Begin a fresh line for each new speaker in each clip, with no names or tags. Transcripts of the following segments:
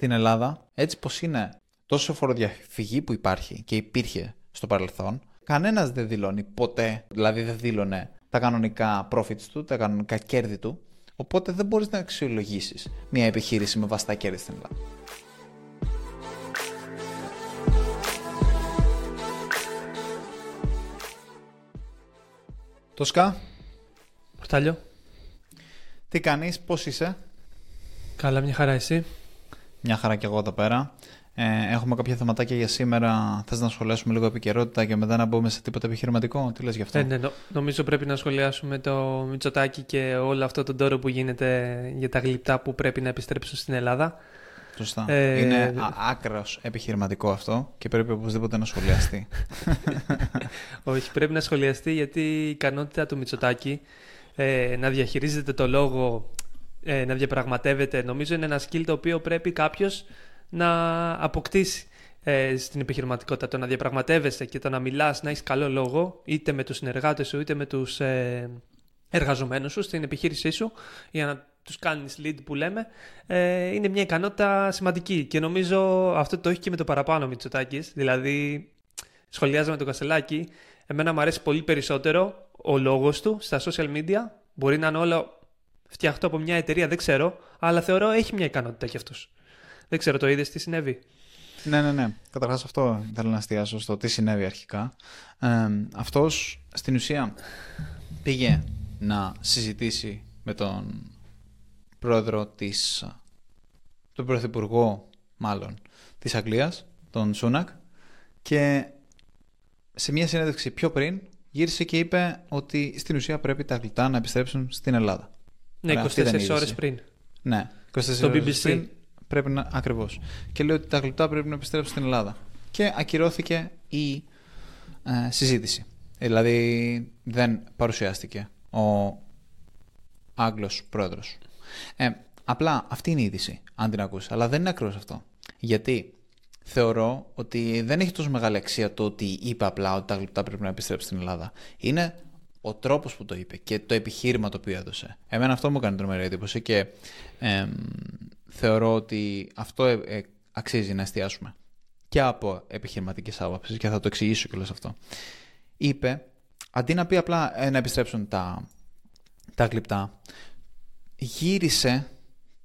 στην Ελλάδα, έτσι πως είναι τόσο φοροδιαφυγή που υπάρχει και υπήρχε στο παρελθόν, κανένας δεν δηλώνει ποτέ, δηλαδή δεν δήλωνε τα κανονικά profits του, τα κανονικά κέρδη του. Οπότε δεν μπορείς να αξιολογήσεις μια επιχείρηση με βαστά κέρδη στην Ελλάδα. Το ΣΚΑ.
Πορτάλιο.
Τι κάνεις, πώς είσαι;
Καλά, μια χαρά εσύ;
Μια χαρά και εγώ εδώ πέρα. Ε, έχουμε κάποια θεματάκια για σήμερα. Θες να σχολιάσουμε λίγο επικαιρότητα και μετά να μπούμε σε τίποτα επιχειρηματικό; Τι λες γι' αυτό;
Ε, ναι, νομίζω πρέπει να σχολιάσουμε το Μητσοτάκι και όλο αυτό τον τόρο που γίνεται για τα γλυπτά που πρέπει να επιστρέψουν στην Ελλάδα.
Σωστά. Ε... Είναι άκρος επιχειρηματικό αυτό και πρέπει οπωσδήποτε να σχολιαστεί.
Όχι, πρέπει να σχολιαστεί γιατί η ικανότητα του Μητσοτάκη ε, να διαχειρίζεται το λόγο, ε, να διαπραγματεύεται, νομίζω είναι ένα skill το οποίο πρέπει κάποιος να αποκτήσει ε, στην επιχειρηματικότητα. Το να διαπραγματεύεσαι και το να μιλάς, να έχεις καλό λόγο, είτε με τους συνεργάτες σου, είτε με τους ε, εργαζομένους σου στην επιχείρησή σου, για να τους κάνεις lead που λέμε, ε, είναι μια ικανότητα σημαντική. Και νομίζω αυτό το έχει και με το παραπάνω Μητσοτάκης. Δηλαδή, σχολιάζαμε το Κασελάκι. Εμένα μου αρέσει πολύ περισσότερο ο λόγος του στα social media. Μπορεί να είναι όλο φτιαχτό από μια εταιρεία, δεν ξέρω, αλλά θεωρώ έχει μια ικανότητα κι αυτός. Δεν ξέρω, το είδες τι συνέβη;
Ναι, ναι, ναι. Καταρχάς αυτό θέλω να εστιάσω στο τι συνέβη αρχικά. Ε, Αυτός στην ουσία πήγε να συζητήσει με τον πρόεδρο της, τον πρωθυπουργό μάλλον της Αγγλίας, τον Σούνακ και σε μια συνέντευξη πιο πριν γύρισε και είπε ότι στην ουσία πρέπει τα γλυτά να επιστρέψουν στην Ελλάδα.
Ναι, 24 ώρες πριν.
Ναι, 24 Στο BBC. πριν πρέπει να. Ακριβώς. Και λέει ότι τα γλυπτά πρέπει να επιστρέψουν στην Ελλάδα. Και ακυρώθηκε η ε, συζήτηση. Δηλαδή δεν παρουσιάστηκε ο Άγγλος πρόεδρος. Ε, απλά αυτή είναι η είδηση, αν την ακούσει. Αλλά δεν είναι ακριβώς αυτό. Γιατί θεωρώ ότι δεν έχει τόσο μεγάλη αξία το ότι είπε απλά ότι τα γλυπτά πρέπει να επιστρέψουν στην Ελλάδα. Είναι ο τρόπος που το είπε και το επιχείρημα το οποίο έδωσε. Εμένα αυτό μου έκανε τρομερή εντύπωση και ε, θεωρώ ότι αυτό ε, ε, αξίζει να εστιάσουμε και από επιχειρηματικές άποψεις και θα το εξηγήσω κιόλας αυτό. Είπε, αντί να πει απλά ε, να επιστρέψουν τα, τα γλυπτά, γύρισε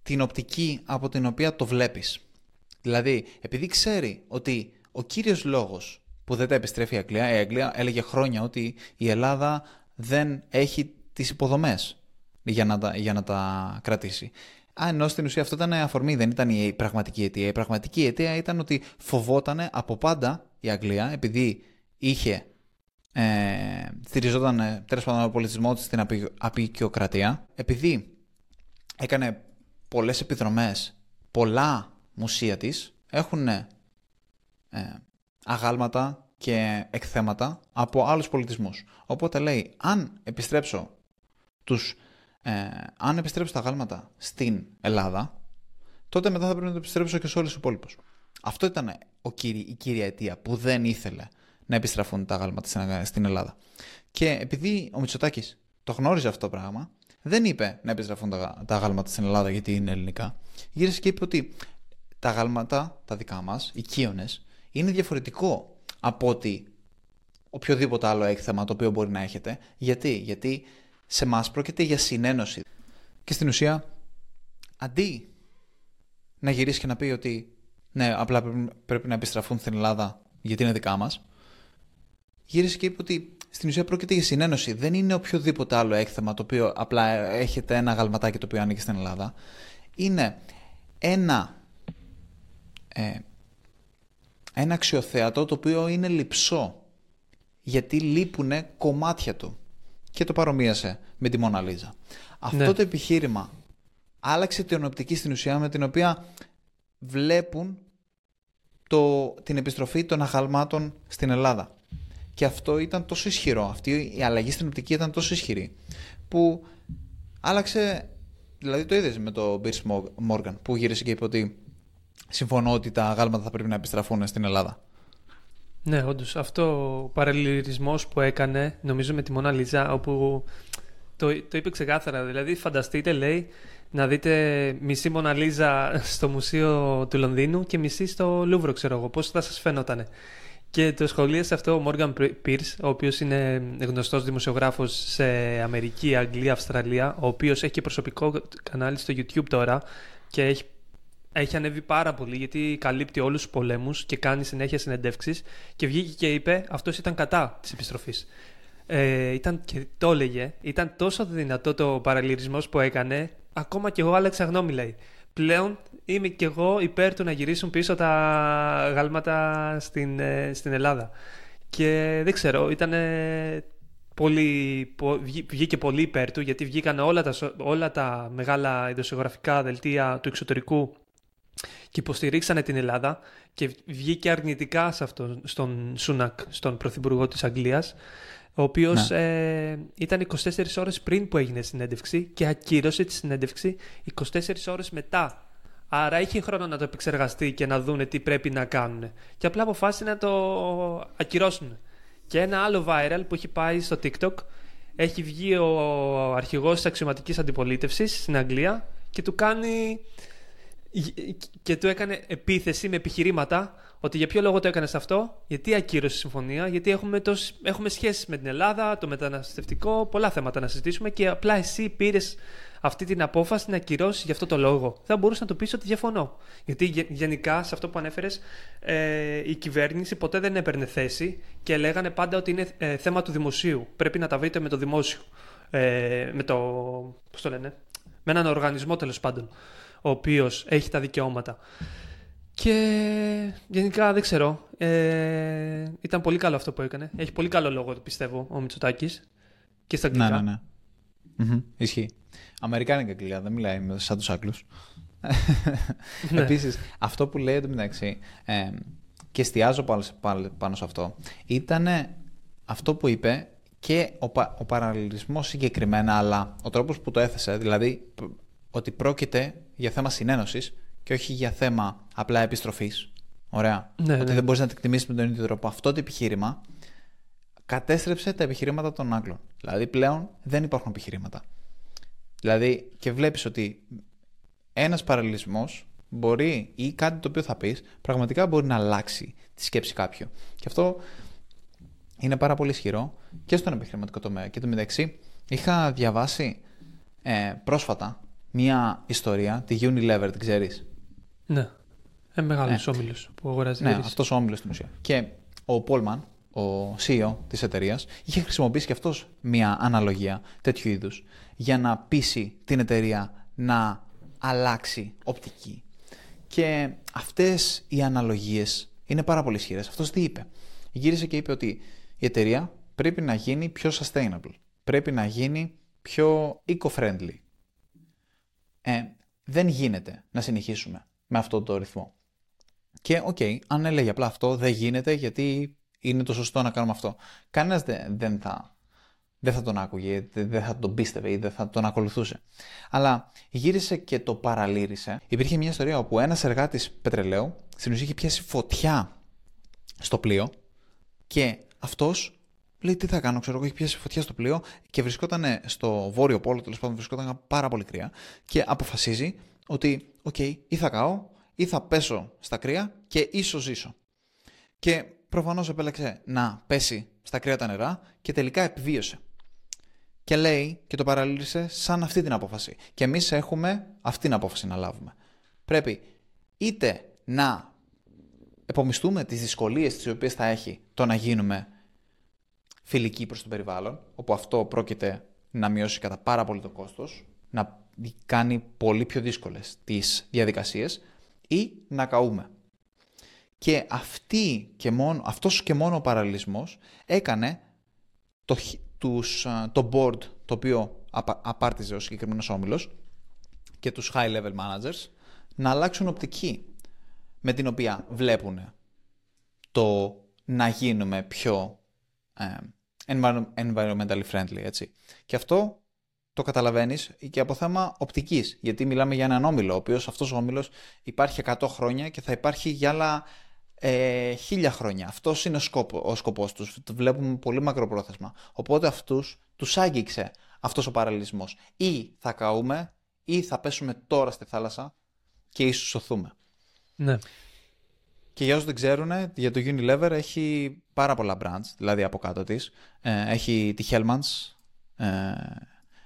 την οπτική από την οποία το βλέπεις. Δηλαδή, επειδή ξέρει ότι ο κύριος λόγος που δεν τα επιστρέφει η Αγγλία, η Αγγλία έλεγε χρόνια ότι η Ελλάδα δεν έχει τις υποδομές για να τα, για να τα κρατήσει. Α, ενώ στην ουσία αυτό ήταν αφορμή, δεν ήταν η πραγματική αιτία. Η πραγματική αιτία ήταν ότι φοβόταν από πάντα η Αγγλία, επειδή είχε ε, στηριζόταν ε, τέλος πάντων ο πολιτισμός της στην απεικιοκρατία, επειδή έκανε πολλές επιδρομές, πολλά μουσεία της έχουν ε, αγάλματα και εκθέματα από άλλους πολιτισμούς. Οπότε λέει, αν επιστρέψω τους ε, αν επιστρέψω τα γάλματα στην Ελλάδα, τότε μετά θα πρέπει να το επιστρέψω και σε όλους τους υπόλοιπους. Αυτό ήταν ο η κύρια αιτία που δεν ήθελε να επιστραφούν τα γάλματα στην Ελλάδα. Και επειδή ο Μητσοτάκης το γνώριζε αυτό το πράγμα, δεν είπε να επιστραφούν τα, τα γάλματα στην Ελλάδα γιατί είναι ελληνικά. Γύρισε και είπε ότι τα γάλματα, τα δικά μας, οι κύονε, είναι διαφορετικό από ότι οποιοδήποτε άλλο έκθεμα το οποίο μπορεί να έχετε. Γιατί, γιατί σε εμάς πρόκειται για συνένωση. Και στην ουσία, αντί να γυρίσει και να πει ότι ναι, απλά πρέπει να επιστραφούν στην Ελλάδα γιατί είναι δικά μας, γύρισε και είπε ότι στην ουσία πρόκειται για συνένωση. Δεν είναι οποιοδήποτε άλλο έκθεμα το οποίο απλά έχετε ένα γαλματάκι το οποίο ανήκει στην Ελλάδα. Είναι ένα, ε, ένα αξιοθέατο το οποίο είναι λυψό γιατί λείπουν κομμάτια του και το παρομοίασε με τη Μόνα Λίζα. Αυτό ναι. το επιχείρημα άλλαξε την οπτική στην ουσία με την οποία βλέπουν το, την επιστροφή των αγαλμάτων στην Ελλάδα. Και αυτό ήταν τόσο ισχυρό, αυτή η αλλαγή στην οπτική ήταν τόσο ισχυρή, που άλλαξε, δηλαδή το είδες με το Pierce Morgan, που γύρισε και είπε ότι συμφωνώ ότι τα αγάλματα θα πρέπει να επιστραφούν στην Ελλάδα.
Ναι, όντως. Αυτό ο παραλληλισμός που έκανε, νομίζω με τη Μόνα Λίζα, όπου το, το είπε ξεκάθαρα. Δηλαδή, φανταστείτε, λέει, να δείτε μισή Μοναλίζα στο Μουσείο του Λονδίνου και μισή στο Λούβρο, ξέρω εγώ. Πώς θα σας φαίνοτανε. Και το σχολίασε αυτό ο Μόργαν Pierce, ο οποίος είναι γνωστός δημοσιογράφος σε Αμερική, Αγγλία, Αυστραλία, ο οποίος έχει και προσωπικό κανάλι στο YouTube τώρα και έχει, έχει ανέβει πάρα πολύ γιατί καλύπτει όλους τους πολέμους και κάνει συνέχεια συνεντεύξεις και βγήκε και είπε αυτός ήταν κατά της επιστροφής. Ε, ήταν και το έλεγε, ήταν τόσο δυνατό το παραλληλισμός που έκανε, ακόμα και εγώ άλλαξα γνώμη λέει. Πλέον είμαι και εγώ υπέρ του να γυρίσουν πίσω τα γάλματα στην, ε, στην Ελλάδα. Και δεν ξέρω, ήταν πολύ, βγήκε πολύ υπέρ του γιατί βγήκαν όλα τα, όλα τα μεγάλα ειδοσιογραφικά δελτία του εξωτερικού και υποστηρίξανε την Ελλάδα και βγήκε αρνητικά σε αυτόν, στον Σούνακ, στον πρωθυπουργό της Αγγλίας ο οποίος ναι. ε, ήταν 24 ώρες πριν που έγινε η συνέντευξη και ακύρωσε τη συνέντευξη 24 ώρες μετά Άρα είχε χρόνο να το επεξεργαστεί και να δούνε τι πρέπει να κάνουν. Και απλά αποφάσισε να το ακυρώσουν. Και ένα άλλο viral που έχει πάει στο TikTok έχει βγει ο αρχηγός της αξιωματικής αντιπολίτευσης στην Αγγλία και του κάνει και του έκανε επίθεση με επιχειρήματα ότι για ποιο λόγο το έκανε αυτό, γιατί ακύρωσε η συμφωνία, γιατί έχουμε, το, έχουμε σχέσεις με την Ελλάδα, το μεταναστευτικό, πολλά θέματα να συζητήσουμε και απλά εσύ πήρες αυτή την απόφαση να ακυρώσεις για αυτό το λόγο. Θα μπορούσα να το πεις ότι διαφωνώ. Γιατί γενικά σε αυτό που ανέφερες, ε, η κυβέρνηση ποτέ δεν έπαιρνε θέση και λέγανε πάντα ότι είναι ε, θέμα του δημοσίου. Πρέπει να τα βρείτε με το δημόσιο. Ε, με το. Πώς το λένε, με έναν οργανισμό τέλος πάντων, ο οποίος έχει τα δικαιώματα. Και γενικά δεν ξέρω. Ε, ήταν πολύ καλό αυτό που έκανε. Έχει πολύ καλό λόγο, πιστεύω, ο Μητσοτάκης. Και στα αγγλικά.
Ναι, ναι, ναι. Ισχύει. Αμερικάνικα αγγλικά, δεν μιλάει σαν τους Άγγλους. ναι. Επίσης, αυτό που λέει εντωμεταξύ, ε, και εστιάζω πάνω σε αυτό, ήταν αυτό που είπε και ο, πα, ο παραλληλισμός συγκεκριμένα, αλλά ο τρόπος που το έθεσε, δηλαδή ότι πρόκειται για θέμα συνένωσης και όχι για θέμα απλά επιστροφής. Ωραία. Ναι, ότι ναι. δεν μπορείς να το εκτιμήσεις με τον ίδιο τρόπο. Αυτό το επιχείρημα κατέστρεψε τα επιχειρήματα των Άγγλων. Δηλαδή πλέον δεν υπάρχουν επιχειρήματα. Δηλαδή και βλέπεις ότι ένας παραλληλισμός μπορεί ή κάτι το οποίο θα πεις πραγματικά μπορεί να αλλάξει τη σκέψη κάποιου. Και αυτό είναι πάρα πολύ ισχυρό και στον επιχειρηματικό τομέα. Και το μεταξύ είχα διαβάσει ε, πρόσφατα μία ιστορία, τη Unilever, την ξέρεις;
Ναι. Ένα μεγάλος ναι. όμιλος που αγοράζει.
Ναι, αυτός ο όμιλος στην ουσία. Και ο Πόλμαν, ο CEO της εταιρείας, είχε χρησιμοποιήσει και αυτός μια αναλογία τέτοιου είδους για να πείσει την εταιρεία να αλλάξει οπτική. Και αυτές οι αναλογίες είναι πάρα πολύ ισχυρές. Αυτός τι είπε; Γύρισε και είπε ότι η εταιρεία πρέπει να γίνει πιο sustainable. Πρέπει να γίνει πιο eco-friendly. Ε, δεν γίνεται να συνεχίσουμε με αυτό το ρυθμό. Και OK, okay, αν έλεγε απλά αυτό, δεν γίνεται γιατί είναι το σωστό να κάνουμε αυτό. Κανένας δεν, θα, δεν θα τον άκουγε, δεν θα τον πίστευε ή δεν θα τον ακολουθούσε. Αλλά γύρισε και το παραλλήλισε. Υπήρχε μια ιστορία όπου ένας εργάτης πετρελαίου στην ουσία είχε πιάσει φωτιά στο πλοίο και αυτός λέει: Τι θα κάνω, ξέρω εγώ, έχει πιάσει φωτιά στο πλοίο και βρισκόταν στο βόρειο πόλο, τέλος πάντων βρισκόταν πάρα πολύ κρύα και αποφασίζει ότι, OK, okay, ή θα καώ, ή θα πέσω στα κρύα και ίσως ζήσω. Και προφανώς επέλεξε να πέσει στα κρύα τα νερά και τελικά επιβίωσε. Και λέει και το παραλύρισε σαν αυτή την απόφαση. Και εμείς έχουμε αυτή την απόφαση να λάβουμε. Πρέπει είτε να επομιστούμε τις δυσκολίες τις οποίες θα έχει το να γίνουμε φιλικοί προς το περιβάλλον, όπου αυτό πρόκειται να μειώσει κατά πάρα πολύ το κόστος, να κάνει πολύ πιο δύσκολες τις διαδικασίες ή να καούμε. Και αυτή και μόνο, αυτός και μόνο ο παραλληλισμός έκανε το, τους, το board το οποίο απάρτιζε ο συγκεκριμένος όμιλος και τους high level managers να αλλάξουν οπτική με την οποία βλέπουν το να γίνουμε πιο ε, environmentally friendly. Έτσι. Και αυτό το καταλαβαίνεις και από θέμα οπτικής. Γιατί μιλάμε για έναν όμιλο, ο οποίος αυτός ο όμιλος υπάρχει 100 χρόνια και θα υπάρχει για άλλα ε, χίλια χρόνια. Αυτός είναι ο, σκόπο, ο σκοπός τους. Το βλέπουμε πολύ μακροπρόθεσμα. Οπότε αυτούς τους άγγιξε αυτός ο παραλληλισμός. Ή θα καούμε ή θα πέσουμε τώρα στη θάλασσα και ίσως σωθούμε.
Ναι.
Και για όσους δεν ξέρουν, για το Unilever έχει πάρα πολλά brands, δηλαδή από κάτω της. Ε, έχει τη Hellmann's, ε,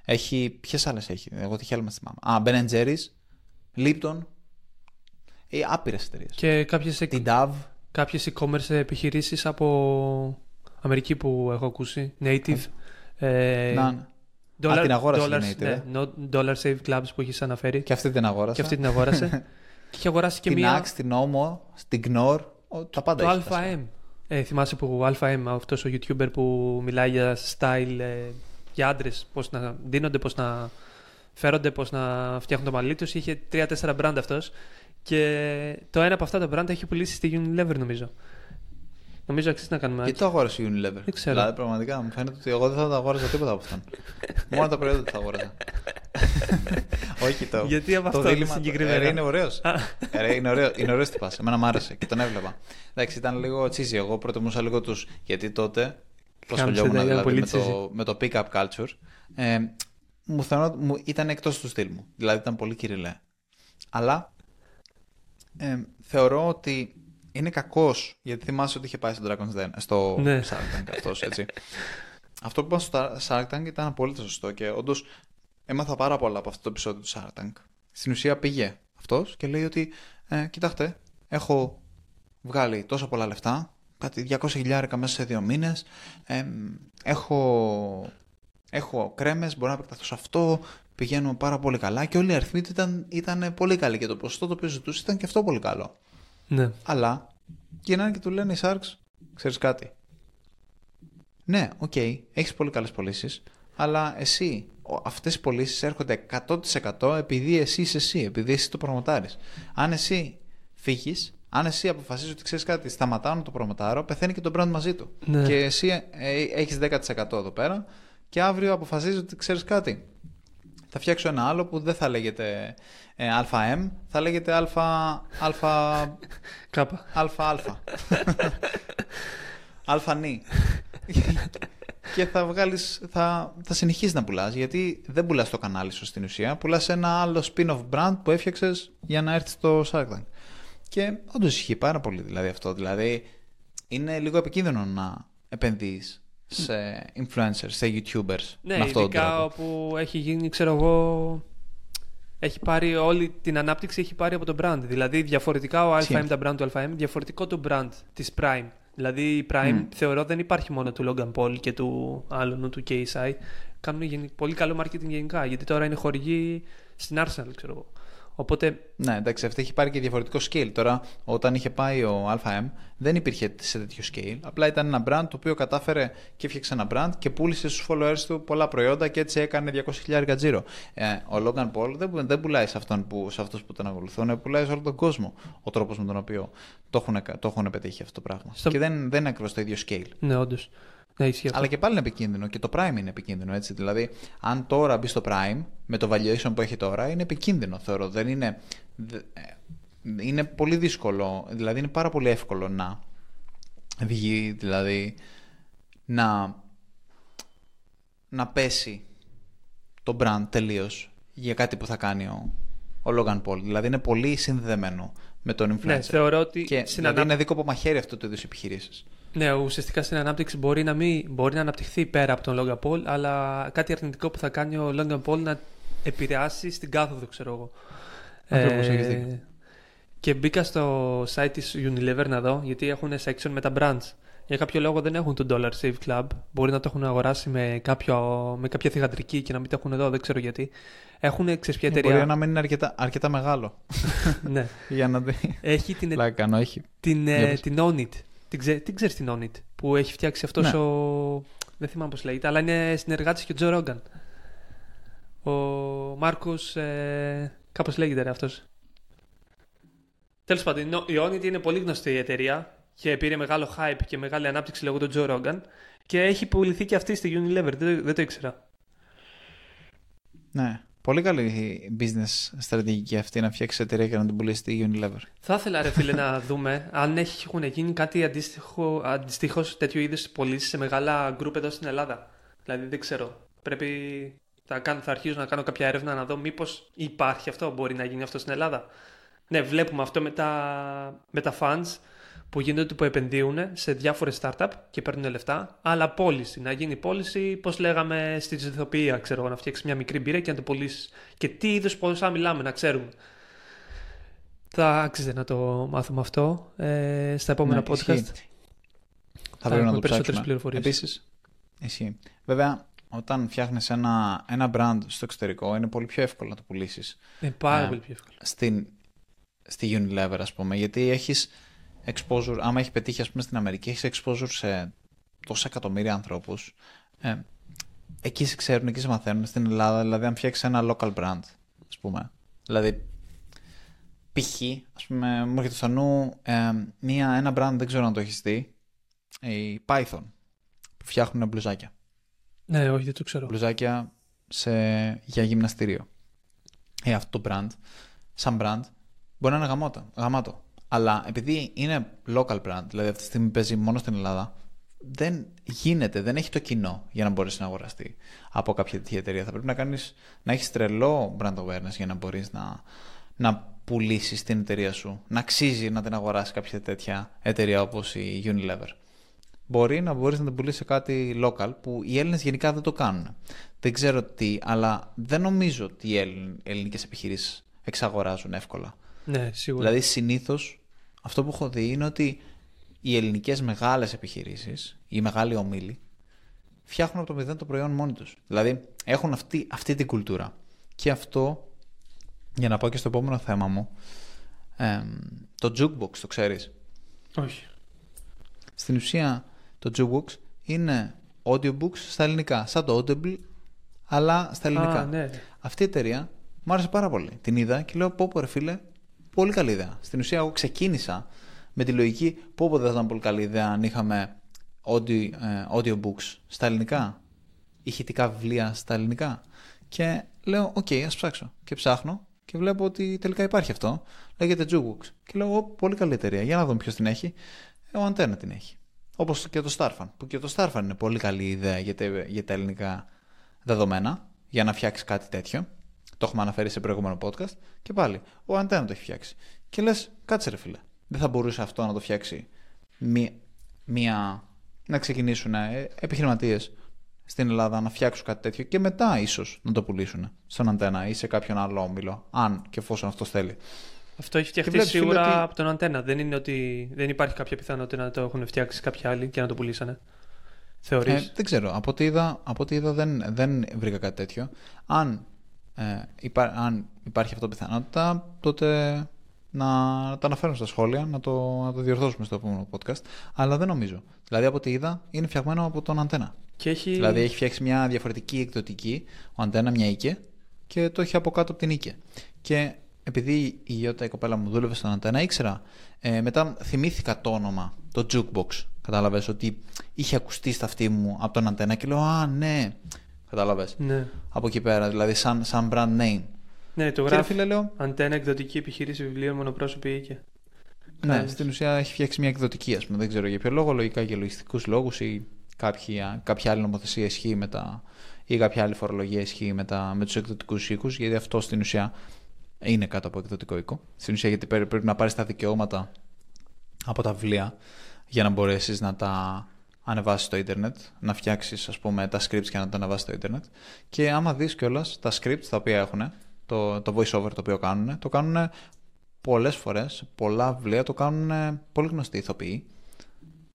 έχει... Ποιες άλλες έχει, εγώ τη Hellmann's θυμάμαι. Α, Ben Jerry's, Lipton, ε, άπειρες εταιρείες.
Και κάποιες,
Την Dove,
κάποιες e-commerce επιχειρήσεις από Αμερική που έχω ακούσει. Native. Ε,
να, ναι. Α, την αγόρασε η Native,
ναι,
ε.
no- Dollar Save Clubs που έχεις αναφέρει.
και αυτή την αγόρασα.
Και αυτή την αγόρασε. και είχε αγοράσει και
την
μία...
Axe, την Omo, την Knorr, ο- τα πάντα
Το
έχει φτάσει.
ΑΜ. Ε, θυμάσαι που ο ΑΜ, αυτός ο YouTuber που μιλάει για style ε, για άντρες, πώς να δίνονται, πώς να φέρονται, πώς να φτιάχνουν το μαλλί τους. Είχε τρία-τέσσερα brand αυτός. Και το ένα από αυτά τα brand έχει πουλήσει στη Unilever, νομίζω. Νομίζω αξίζει να κάνουμε.
Γιατί το αγόρασε η Unilever;
Δεν ξέρω.
Δηλαδή, πραγματικά μου φαίνεται ότι εγώ δεν θα τα αγόραζα τίποτα από αυτόν. Μόνο τα προϊόντα του θα αγόραζα. Όχι το.
Γιατί από
το
αυτό
δίλημμα-
συγκεκριμένα.
Ε, ρε, είναι ωραίος.
Α.
είναι ωραίο, είναι ωραίος τυπάς. Εμένα μου άρεσε και τον έβλεπα. Εντάξει, ήταν λίγο τσίζι. Εγώ προτιμούσα λίγο του. Γιατί τότε. Πώς
Κάμψε,
ασχολιόμουν
ήταν
δηλαδή
πολύ
με
τσίζι.
το, με το pick-up culture. Ε, μου θεωρώ, μου, ήταν εκτός του στυλ μου. Δηλαδή ήταν πολύ κυριλέ. Αλλά ε, θεωρώ ότι είναι κακός. Γιατί θυμάσαι ότι είχε πάει στο Dragon's Den, στο
Ναι.
Shark Tank αυτός, έτσι. Αυτό που είπα στο Shark Tank ήταν απολύτω σωστό και όντως έμαθα πάρα πολλά από αυτό το επεισόδιο του Shark Tank. Στην ουσία πήγε αυτός και λέει ότι ε, κοιτάξτε, έχω βγάλει τόσα πολλά λεφτά, κάτι 200 χιλιάρικα μέσα σε δύο μήνες. έχω, έχω κρέμες, μπορώ να επεκταθώ σε αυτό. Πηγαίνω πάρα πολύ καλά και όλοι οι αριθμοί του ήταν, ήταν πολύ καλοί και το ποσοστό το οποίο ζητούσε ήταν και αυτό πολύ καλό.
Ναι.
Αλλά γυρνάνε και του λένε οι Sharks, ξέρεις κάτι; Ναι, οκ, έχεις πολύ καλές πωλήσεις, αλλά εσύ, ο- αυτές οι πωλήσεις έρχονται 100% επειδή εσύ είσαι εσύ, επειδή εσύ το προμοτάρεις. Αν εσύ φύγεις, αν εσύ αποφασίσεις ότι ξέρεις κάτι, σταματάω να το προμοτάρω, πεθαίνει και το brand μαζί του.
Ναι.
Και εσύ ε, έχεις 10% εδώ πέρα και αύριο αποφασίζεις ότι ξέρεις κάτι. Θα φτιάξω ένα άλλο που δεν θα λέγεται ε, ΑΜ, θα λέγεται ΑΑ
Κάπα.
Αλφα αλφα. Αλφα νι. και θα βγάλεις, θα, θα συνεχίσεις να πουλάς, γιατί δεν πουλάς το κανάλι σου στην ουσία, πουλάς ένα άλλο spin-off brand που έφτιαξες για να έρθει στο Shark Tank. Και όντως ισχύει πάρα πολύ δηλαδή αυτό, δηλαδή είναι λίγο επικίνδυνο να επενδύεις σε influencers, σε YouTubers
Ναι,
με αυτόν τον
ειδικά
τρόπο.
όπου έχει γίνει, ξέρω εγώ. Έχει πάρει όλη την ανάπτυξη έχει πάρει από το brand. Δηλαδή διαφορετικά ο
Τι
ΑΜ, τα brand του ΑΜ, διαφορετικό το brand της Prime. Δηλαδή η Prime
Μμ.
θεωρώ δεν υπάρχει μόνο του Logan Paul και του άλλου του KSI. Κάνουν γενι- πολύ καλό marketing γενικά γιατί τώρα είναι χορηγοί στην Arsenal, ξέρω εγώ. Οπότε
Ναι, εντάξει, αυτή έχει πάρει και διαφορετικό scale. Τώρα, όταν είχε πάει ο ΑΜ, δεν υπήρχε σε τέτοιο scale. Απλά ήταν ένα brand το οποίο κατάφερε και έφτιαξε ένα brand και πούλησε στους followers του πολλά προϊόντα και έτσι έκανε 200.000 τζίρο. Ε, ο Logan Paul δεν, δεν πουλάει σε, αυτόν που, σε αυτούς που τον ακολουθούν, πουλάει σε όλο τον κόσμο ο τρόπος με τον οποίο το έχουν, το έχουν πετύχει αυτό το πράγμα.
Στο-
Και δεν, δεν είναι ακριβώς το ίδιο scale.
ναι, όντως. Ναι, ισχύει αυτό.
Αλλά και πάλι είναι επικίνδυνο και το Prime είναι επικίνδυνο έτσι. Δηλαδή, αν τώρα μπει στο Prime με το valuation που έχει τώρα, είναι επικίνδυνο θεωρώ. Δεν είναι. δε- ε, Είναι πολύ δύσκολο. Δηλαδή, είναι πάρα πολύ εύκολο να βγει, δηλαδή, να, να πέσει το brand τελείως για κάτι που θα κάνει ο, ο Logan Paul. Δηλαδή, είναι πολύ συνδεδεμένο με τον influencer.
Ναι, θεωρώ ότι
και
στην
δηλαδή,
ανάπτυξη.
είναι δίκοπο μαχαίρι αυτό το είδου επιχειρήσεις.
Ναι, ουσιαστικά στην ανάπτυξη μπορεί να, μην, μπορεί να αναπτυχθεί πέρα από τον Logan Paul, αλλά κάτι αρνητικό που θα κάνει ο Logan Paul να επηρεάσει στην κάθοδο, ξέρω εγώ.
Ακριβώς, έχεις δίκιο.
και μπήκα στο site της Unilever να δω, γιατί έχουν section με τα brands. Για κάποιο λόγο δεν έχουν το Dollar Save Club. Μπορεί να το έχουν αγοράσει με, κάποιο, με κάποια θηγατρική και να μην το έχουν εδώ, δεν ξέρω γιατί. Έχουν, ξέρεις ποια
Μπορεί
εταιρεία.
να μην είναι αρκετά, αρκετά μεγάλο.
ναι.
για να δει.
Έχει την,
Πλάκα κάνω, έχει.
την,
Για
ε,
πες.
την Onit. Την, ξέ, την ξέρεις την Onit που έχει φτιάξει αυτός
Ναι.
ο... Δεν θυμάμαι πώς λέγεται, αλλά είναι συνεργάτης και ο Τζο Ρόγκαν. Ο Μάρκος... Ε, κάπως λέγεται ρε αυτός. Τέλος πάντων, η No- η Onit είναι πολύ γνωστή η εταιρεία και πήρε μεγάλο hype και μεγάλη ανάπτυξη λόγω του Τζο Ρόγκαν και έχει πουληθεί και αυτή στη Unilever, δεν, δεν το ήξερα.
Ναι. Πολύ καλή business στρατηγική αυτή να φτιάξει εταιρεία και να την πουλήσει στη Unilever.
Θα ήθελα ρε φίλε να δούμε αν έχουν γίνει κάτι αντίστοιχο, αντιστοίχως τέτοιου είδους πωλήσεις σε μεγάλα γκρουπ εδώ στην Ελλάδα. Δηλαδή δεν ξέρω. Πρέπει Θα, κάνω, θα αρχίσω να κάνω κάποια έρευνα να δω μήπως υπάρχει αυτό, μπορεί να γίνει αυτό στην Ελλάδα. Ναι, βλέπουμε αυτό με τα, με τα funds που γίνονται που επενδύουν σε διάφορες startup και παίρνουν λεφτά, αλλά πώληση. Να γίνει πώληση, πώς λέγαμε στη ζηθοποιία, ξέρω εγώ, να φτιάξεις μια μικρή μπύρα και να το πωλήσεις. Και τι είδους ποσά μιλάμε, να ξέρουμε. Θα άξιζε να το μάθουμε αυτό ε, στα επόμενα
Ναι,
podcast.
ισχύει. Θα πρέπει να το
περισσότερες
ψάξουμε.
πληροφορίες.
Επίσης, ισχύει. Βέβαια, όταν φτιάχνεις ένα, ένα brand στο εξωτερικό, είναι πολύ πιο εύκολο να το πουλήσεις
Είναι πάρα
Ε,
πολύ πιο εύκολο.
στην, στη Unilever, ας πούμε, γιατί έχεις exposure, άμα έχει πετύχει, ας πούμε, στην Αμερική, έχεις exposure σε τόσα εκατομμύρια ανθρώπους. Ε, εκεί σε ξέρουν, εκεί σε μαθαίνουν. Στην Ελλάδα, δηλαδή, αν φτιάξεις ένα local brand, ας πούμε. Δηλαδή, π.χ., ας πούμε, μου έρχεται στο νου ε, μία, ένα brand, δεν ξέρω αν το έχεις δει, η Python, που φτιάχνουν μπλουζάκια.
Ναι, όχι, δεν το ξέρω.
Μπλουζάκια σε, για γυμναστήριο. Ε, αυτό το brand, σαν brand, μπορεί να είναι γαμώτα, γαμάτο. Αλλά επειδή είναι local brand, δηλαδή αυτή τη στιγμή παίζει μόνο στην Ελλάδα, δεν γίνεται, δεν έχει το κοινό για να μπορέσει να αγοραστεί από κάποια τέτοια εταιρεία. Θα πρέπει να, κάνεις, να έχεις τρελό brand awareness για να μπορείς να, να πουλήσεις την εταιρεία σου. Να αξίζει να την αγοράσεις κάποια τέτοια εταιρεία όπως η Unilever μπορεί να μπορείς να την πουλήσεις σε κάτι local που οι Έλληνες γενικά δεν το κάνουν. Δεν ξέρω τι, αλλά δεν νομίζω ότι οι ελληνικές επιχειρήσεις εξαγοράζουν εύκολα.
Ναι, σίγουρα.
Δηλαδή, συνήθως αυτό που έχω δει είναι ότι οι ελληνικές μεγάλες επιχειρήσεις, οι μεγάλοι ομίλοι, φτιάχνουν από το μηδέν το προϊόν μόνοι τους. Δηλαδή, έχουν αυτή, αυτή την κουλτούρα. Και αυτό, για να πάω και στο επόμενο θέμα μου, εμ, το jukebox, το ξέρεις;
Όχι.
Στην ουσία το jukebox είναι audiobooks στα ελληνικά, σαν το Audible, αλλά στα ελληνικά.
Α, ναι.
Αυτή η εταιρεία μου άρεσε πάρα πολύ. Την είδα και λέω πω πω ρε φίλε, πολύ καλή ιδέα. Στην ουσία εγώ ξεκίνησα με τη λογική πω πω δεν θα ήταν πολύ καλή ιδέα αν είχαμε audio, ε, audiobooks στα ελληνικά, ηχητικά βιβλία στα ελληνικά. Και λέω, οκ, ας ψάξω. Και ψάχνω και βλέπω ότι τελικά υπάρχει αυτό. Λέγεται Jukebooks. Και λέω, «Ω, πολύ καλή εταιρεία. Για να δούμε ποιος την έχει. Ε, ο Αντένα την έχει. Όπως και το Starfan. Που και το Starfan είναι πολύ καλή ιδέα για τα, για τα ελληνικά δεδομένα. Για να φτιάξεις κάτι τέτοιο. Το έχουμε αναφέρει σε προηγούμενο podcast. Και πάλι, ο Αντένα το έχει φτιάξει. Και λες, κάτσε ρε φίλε. Δεν θα μπορούσε αυτό να το φτιάξει μία. μία να ξεκινήσουν ε, επιχειρηματίες στην Ελλάδα να φτιάξουν κάτι τέτοιο και μετά ίσως να το πουλήσουν στον Αντένα ή σε κάποιον άλλο όμιλο, αν και εφόσον αυτός θέλει.
Αυτό έχει φτιαχτεί
βλέπεις, φίλε,
σίγουρα
ότι-
από τον αντένα. Δεν είναι ότι δεν υπάρχει κάποια πιθανότητα να το έχουν φτιάξει κάποιοι άλλοι και να το πουλήσανε. Θεωρείς;
Ε, δεν ξέρω. Από ό,τι είδα, από ό,τι είδα δεν, δεν βρήκα κάτι τέτοιο. Αν, ε, υπά, αν υπάρχει αυτό πιθανότητα, τότε να το αναφέρω στα σχόλια, να το, να το διορθώσουμε στο επόμενο podcast. Αλλά δεν νομίζω. Δηλαδή, από ό,τι είδα, είναι φτιαγμένο από τον Αντένα.
και έχει.
Δηλαδή, έχει φτιάξει μια διαφορετική εκδοτική, ο Αντένα μια οίκε, και το έχει από κάτω από την οίκε. Και επειδή η Ιώτα, η κοπέλα μου, δούλευε στον Αντένα, ήξερα. Ε, μετά θυμήθηκα το όνομα, το Jukebox. Κατάλαβες ότι είχε ακουστεί στα αυτή μου από τον Αντένα και λέω Α, ναι. Κατάλαβες;
Ναι.
Από εκεί πέρα, δηλαδή, σαν, σαν brand name.
ναι, το
Και ρε
γράφει.
φίλε, λέω,
Αντένα εκδοτική επιχείρηση βιβλίων μονοπρόσωπη οίκε.
Ναι,
Κάνεις.
στην ουσία έχει φτιάξει μια εκδοτική, ας πούμε. Δεν ξέρω για ποιο λόγο, λογικά για λογιστικούς λόγους ή κάποια, κάποια άλλη νομοθεσία ισχύει με τα. ή κάποια άλλη φορολογία ισχύει με, τα, με τους εκδοτικούς οίκους, γιατί αυτό στην ουσία είναι κάτω από εκδοτικό οίκο. Στην ουσία γιατί πρέπει, πρέπει να πάρεις τα δικαιώματα από τα βιβλία για να μπορέσεις να τα ανεβάσεις στο ίντερνετ, να φτιάξεις ας πούμε τα scripts και να τα ανεβάσεις στο ίντερνετ. Και άμα δεις κιόλας τα scripts τα οποία έχουν, το, το voice over το οποίο κάνουν, το κάνουν πολλές φορές, σε πολλά βιβλία το κάνουν πολύ γνωστοί ηθοποιοί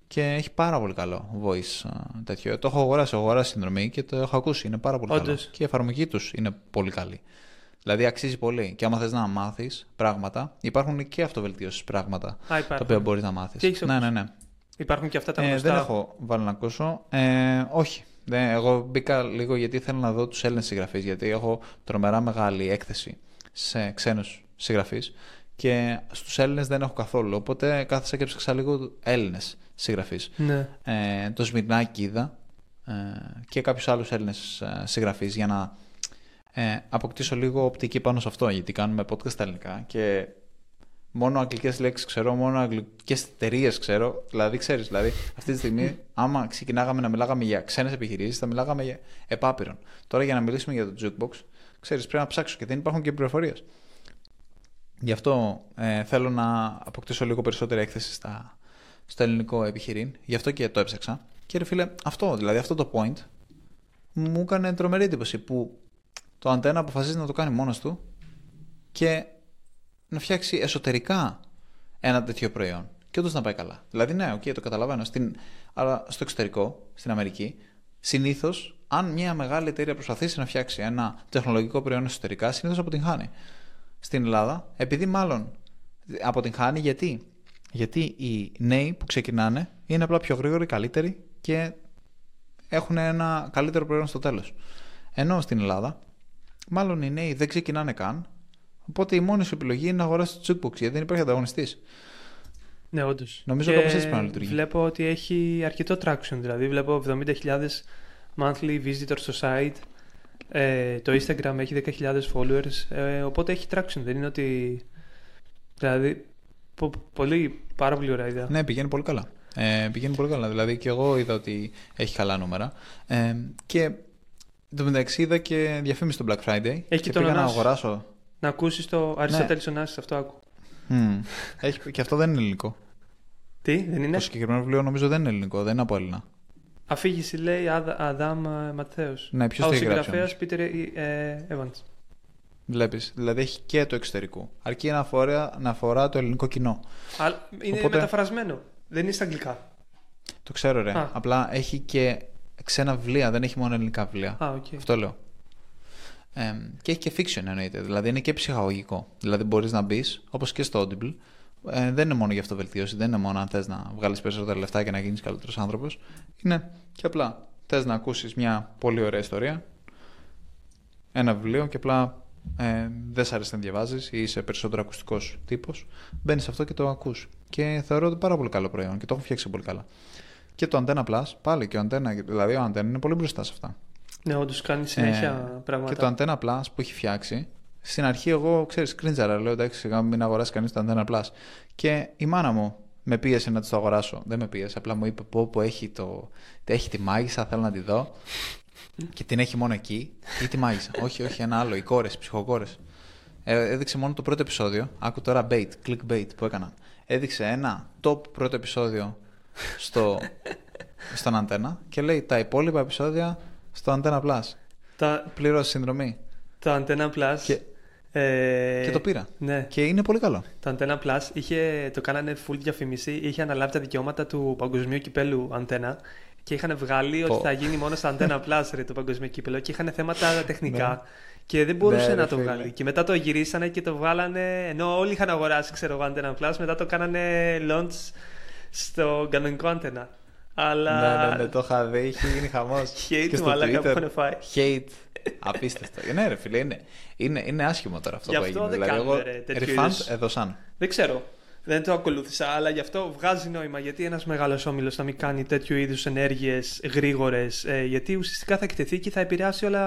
και έχει πάρα πολύ καλό voice α, τέτοιο. Το έχω αγοράσει, έχω αγοράσει συνδρομή και το έχω ακούσει, είναι πάρα πολύ καλό.
Όντως.
Και η εφαρμογή τους είναι πολύ καλή. Δηλαδή αξίζει πολύ. Και άμα θες να μάθεις πράγματα, υπάρχουν και αυτοβελτίωσεις πράγματα
Α,
τα
υπάρχουν.
οποία μπορείς να μάθεις.
Τι έχεις
ναι, ναι,
ακούσει;
ναι.
Υπάρχουν και αυτά τα
Ε,
γνωστά.
δεν έχω βάλει να ακούσω. Ε, όχι. Δεν, εγώ μπήκα λίγο γιατί θέλω να δω τους Έλληνες συγγραφείς, γιατί έχω τρομερά μεγάλη έκθεση σε ξένους συγγραφείς και στους Έλληνες δεν έχω καθόλου. Οπότε κάθισα και ψάξα λίγο Έλληνες συγγραφείς.
Ναι.
Ε, το Σμυρνάκη είδα ε, και κάποιους άλλους Έλληνες ε, συγγραφείς για να ε, αποκτήσω λίγο οπτική πάνω σε αυτό, γιατί κάνουμε podcast στα ελληνικά και Μόνο αγγλικές λέξεις ξέρω, μόνο αγγλικές εταιρείες ξέρω. Δηλαδή, ξέρεις, δηλαδή, αυτή τη στιγμή, άμα ξεκινάγαμε να μιλάγαμε για ξένες επιχειρήσεις, θα μιλάγαμε για επάπειρον. Τώρα, για να μιλήσουμε για το jukebox, ξέρεις, πρέπει να ψάξω και δεν υπάρχουν και πληροφορίες. Γι' αυτό ε, θέλω να αποκτήσω λίγο περισσότερη έκθεση στα, στο ελληνικό επιχειρήν. Γι' αυτό και το έψαξα. Και ρε φίλε, αυτό, δηλαδή αυτό το point μου έκανε τρομερή εντύπωση που το αντένα αποφασίζει να το κάνει μόνος του και να φτιάξει εσωτερικά ένα τέτοιο προϊόν και όντως να πάει καλά. Δηλαδή, ναι, okay, το καταλαβαίνω. Στην, αλλά στο εξωτερικό, στην Αμερική, συνήθως, αν μια μεγάλη εταιρεία προσπαθήσει να φτιάξει ένα τεχνολογικό προϊόν εσωτερικά, συνήθως αποτυγχάνει. Στην Ελλάδα, επειδή μάλλον αποτυγχάνει, γιατί; Γιατί οι νέοι που ξεκινάνε είναι απλά πιο γρήγοροι, καλύτεροι και έχουν ένα καλύτερο προϊόν στο τέλος. Ενώ στην Ελλάδα, μάλλον οι νέοι δεν ξεκινάνε καν, οπότε η μόνη σου επιλογή είναι να αγοράσεις το Jukebox γιατί δεν υπάρχει ανταγωνιστής.
Ναι, όντως.
Νομίζω κάπως έτσι πρέπει να λειτουργεί.
Βλέπω ότι έχει αρκετό traction, δηλαδή βλέπω 70.000 monthly visitors στο site. Ε, το Instagram έχει 10.000 followers, ε, οπότε έχει traction. Δεν είναι ότι. Δηλαδή, πολύ, πάρα πολύ ωραία ιδέα.
Ναι, πηγαίνει πολύ καλά. Ε, πηγαίνει πολύ καλά. Δηλαδή και εγώ είδα ότι έχει καλά νούμερα. Ε, και το μεταξύ είδα και διαφήμιση στο Black Friday.
Έχει
και
το
πήγα να
Ωνάσι.
αγοράσω.
Να ακούσεις το Αριστοτέλη ναι. Ωνάση, αυτό άκου.
Mm. έχει, και αυτό δεν είναι ελληνικό.
Τι, δεν είναι;
Το συγκεκριμένο βιβλίο νομίζω δεν είναι ελληνικό, δεν είναι από Έλληνα.
Αφήγηση λέει Αδάμ Ματθέο.
Ναι, ποιος το έχει γράψει.
Ο συγγραφέα Πίτερ Evans.
Βλέπεις. Δηλαδή έχει και το εξωτερικό. Αρκεί να αφορά, να αφορά το ελληνικό κοινό.
Αλλά είναι Οπότε... μεταφρασμένο. Δεν είναι στα αγγλικά.
Το ξέρω, ρε. Α. Απλά έχει και ξένα βιβλία, δεν έχει μόνο ελληνικά βιβλία.
Α, okay.
Αυτό λέω. Ε, και έχει και fiction εννοείται. Δηλαδή είναι και ψυχαγωγικό. Δηλαδή μπορείς να μπεις, όπως και στο Audible. Ε, δεν είναι μόνο για αυτοβελτίωση, δεν είναι μόνο αν θες να βγάλεις περισσότερα λεφτά και να γίνεις καλύτερος άνθρωπος. Είναι και απλά θες να ακούσεις μια πολύ ωραία ιστορία, ένα βιβλίο και απλά ε, δεν σ' αρέσει να διαβάζεις ή είσαι περισσότερο ακουστικός τύπος, μπαίνεις σε αυτό και το ακούς. Και θεωρώ ότι πάρα πολύ καλό προϊόν και το έχω φτιάξει πολύ καλά. Και το Antenna Plus, πάλι και ο Antenna, δηλαδή ο Antenna είναι πολύ μπροστά σε αυτά.
Ναι, όντως κάνει συνέχεια ε, πράγματα.
Και το Antenna Plus που έχει φτιάξει, στην αρχή εγώ, ξέρεις, κρίντζαρα, λέω εντάξει, σιγά μην αγοράσει κανείς το Antenna Plus. Και η μάνα μου με πίεσε να το αγοράσω. Δεν με πίεσε, απλά μου είπε πω, πω έχει, το... έχει τη μάγισσα, θέλω να τη δω και την έχει μόνο εκεί, ή τη μάγισσα. όχι, όχι, ένα άλλο, οι κόρες, ψυχοκόρες. Ε, έδειξε μόνο το πρώτο επεισόδιο. Άκου τώρα bait, clickbait που έκανα. Έδειξε ένα top πρώτο επεισόδιο στο, στον αντένα και λέει τα υπόλοιπα επεισόδια στο Antenna Plus.
Τα...
Πλήρωσε συνδρομή.
Το Antenna Plus.
Και,
ε...
και το πήρα.
Ναι.
Και είναι πολύ καλό.
Το Antenna Plus είχε, το κάνανε full διαφήμιση. Είχε αναλάβει τα δικαιώματα του παγκοσμίου κυπέλου Antenna και είχαν βγάλει ότι θα γίνει μόνο στα Antenna Plus ρε, το παγκοσμίο κύπελο και είχαν θέματα τεχνικά.
Ναι.
Και δεν μπορούσε
Ναι,
να
ρε,
το
φίλε.
βγάλει. Και μετά το γυρίσανε και το βγάλανε. Ενώ όλοι είχαν αγοράσει, ξέρω εγώ, Antenna Plus, μετά το κάνανε launch στο κανονικό Antenna. Αλλά.
Ναι, ναι, ναι, το είχα δει, είχε γίνει χαμός.
Hate μαλάκα που έχουν φάει.
Hate. Απίστευτο. ναι, ρε φίλε, είναι, είναι, είναι άσχημο τώρα αυτό
Γι'
που
αυτό
έγινε.
δεν
δηλαδή,
κάνουμε,
εγώ
ρε, τέτοιου
refund
είδους-
εδώ σαν.
Δεν ξέρω. Δεν το ακολούθησα, αλλά γι' αυτό βγάζει νόημα. Γιατί ένας μεγάλος όμιλος θα μην κάνει τέτοιου είδους ενέργειες γρήγορες, ε, γιατί ουσιαστικά θα εκτεθεί και θα επηρεάσει όλα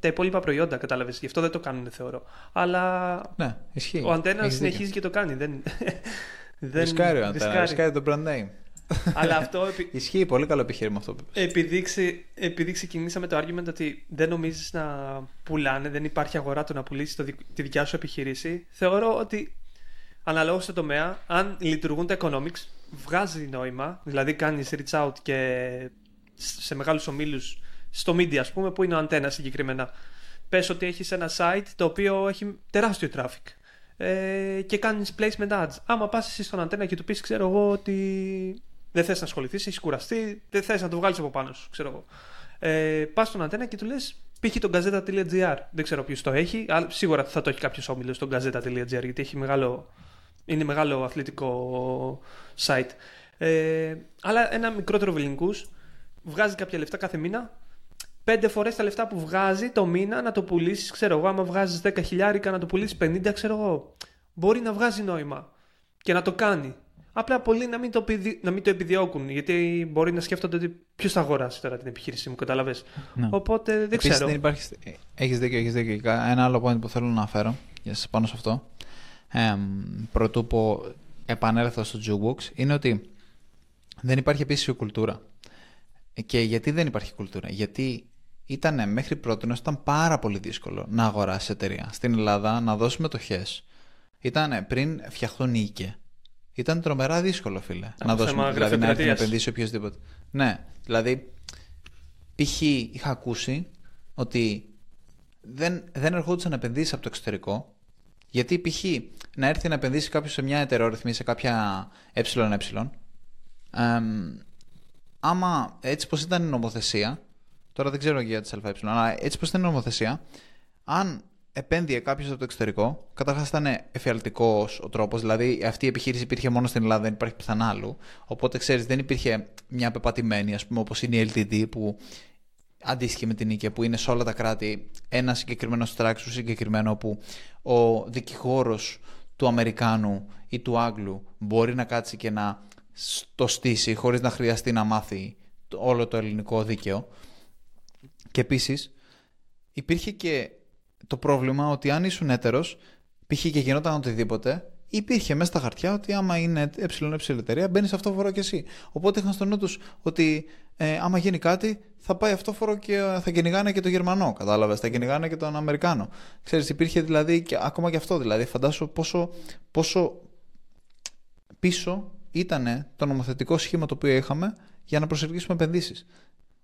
τα υπόλοιπα προϊόντα, κατάλαβες. Γι' αυτό δεν το κάνουν, θεωρώ. Αλλά
Ναι, ισχύει.
ο Αντένας
Έχεις
συνεχίζει
δίκιο.
και το κάνει. Δεν... δεν...
Ρισκάρει ο Αντένα,
ρισκάρει.
ρισκάρει το brand name.
Αλλά αυτό επί...
Ισχύει πολύ καλό επιχείρημα αυτό που είπες.
επειδή, ξε... επειδή ξεκινήσαμε το argument ότι δεν νομίζεις να πουλάνε, δεν υπάρχει αγορά το να πουλήσεις το δικ- τη δικιά σου επιχείρηση, θεωρώ ότι αναλόγως στο τομέα, αν λειτουργούν τα economics, βγάζει νόημα. Δηλαδή, κάνεις reach out και σε μεγάλους ομίλους, στο media, ας πούμε, που είναι ο αντένας συγκεκριμένα. Πες ότι έχεις ένα site το οποίο έχει τεράστιο traffic. Ε, και κάνεις placement ads. Άμα πας εσύ στον αντένα και του πεις, ξέρω εγώ, ότι δεν θες να ασχοληθείς, έχεις κουραστεί, δεν θες να το βγάλεις από πάνω σου, ξέρω εγώ. Ε, πας στον αντένα και του λες, π.χ. τον gazeta.gr. Δεν ξέρω ποιος το έχει, αλλά σίγουρα θα το έχει κάποιος όμιλος στον gazeta.gr γιατί έχει μεγάλο, είναι μεγάλο αθλητικό site. Ε, αλλά ένα μικρότερο βεληνικού βγάζει κάποια λεφτά κάθε μήνα. Πέντε φορές τα λεφτά που βγάζει το μήνα να το πουλήσεις, ξέρω εγώ. Άμα βγάζεις 10 χιλιάρικα να το πουλήσεις 50, ξέρω εγώ. Μπορεί να βγάζει νόημα και να το κάνει. Απλά πολλοί να μην το, επιδι... να μην το επιδιώκουν, γιατί μπορεί να σκέφτονται ότι ποιος θα αγοράσει τώρα την επιχείρησή μου, κατάλαβες;
Ναι.
Οπότε δεν
Επίσης,
ξέρω.
δεν υπάρχει... Έχεις δίκιο, έχεις δίκιο. Ένα άλλο point που θέλω να αναφέρω για σας- πάνω σε αυτό. ε, πρωτού πω επανέλθω στο jukebox, είναι ότι δεν υπάρχει επίσης κουλτούρα. Και γιατί δεν υπάρχει κουλτούρα; Γιατί ήταν μέχρι πρώτη ήταν πάρα πολύ δύσκολο να αγοράσεις εταιρεία. Στην Ελλάδα να δώσει μετοχέ. Ήταν πριν φτιαχτούν οίκε. Ήταν τρομερά δύσκολο, φίλε. να δώσουμε δηλαδή να έρθει να επενδύσει οποιοδήποτε. Ναι, δηλαδή π.χ. είχα ακούσει ότι δεν, δεν ερχόντουσαν να επενδύσει από το εξωτερικό. Γιατί π.χ. να έρθει να επενδύσει κάποιος σε μια εταιρεόρυθμη, σε κάποια ΕΕ, άμα έτσι πως ήταν η νομοθεσία, τώρα δεν ξέρω για τις ΑΕ, αλλά έτσι πως ήταν η νομοθεσία, αν επένδυε κάποιος από το εξωτερικό, καταρχάς ήταν εφιαλτικός ο τρόπος, δηλαδή αυτή η επιχείρηση υπήρχε μόνο στην Ελλάδα, δεν υπάρχει πουθενά άλλου. Οπότε ξέρεις, δεν υπήρχε μια πεπατημένη, ας πούμε, όπως είναι η LTD που αντίστοιχη με την νίκη, που είναι σε όλα τα κράτη ένα συγκεκριμένο στράξος συγκεκριμένο που ο δικηγόρος του Αμερικάνου ή του Άγγλου μπορεί να κάτσει και να το στήσει χωρίς να χρειαστεί να μάθει όλο το ελληνικό δίκαιο. Και επίσης υπήρχε και το πρόβλημα ότι αν ήσουν έτερος, π.χ. και γινόταν οτιδήποτε, υπήρχε μέσα στα χαρτιά ότι άμα είναι ΕΕ εταιρεία, μπαίνεις σε αυτό φορό και εσύ. Οπότε είχαν στο νου τους ότι ε, άμα γίνει κάτι, θα πάει αυτό φορό και θα κυνηγάνε και το Γερμανό. Κατάλαβες, θα κυνηγάνε και τον Αμερικάνο. Ξέρεις, υπήρχε δηλαδή και, ακόμα και αυτό. Δηλαδή, φαντάσου πόσο, πόσο πίσω ήταν το νομοθετικό σχήμα το οποίο είχαμε για να προσελκύσουμε επενδύσεις.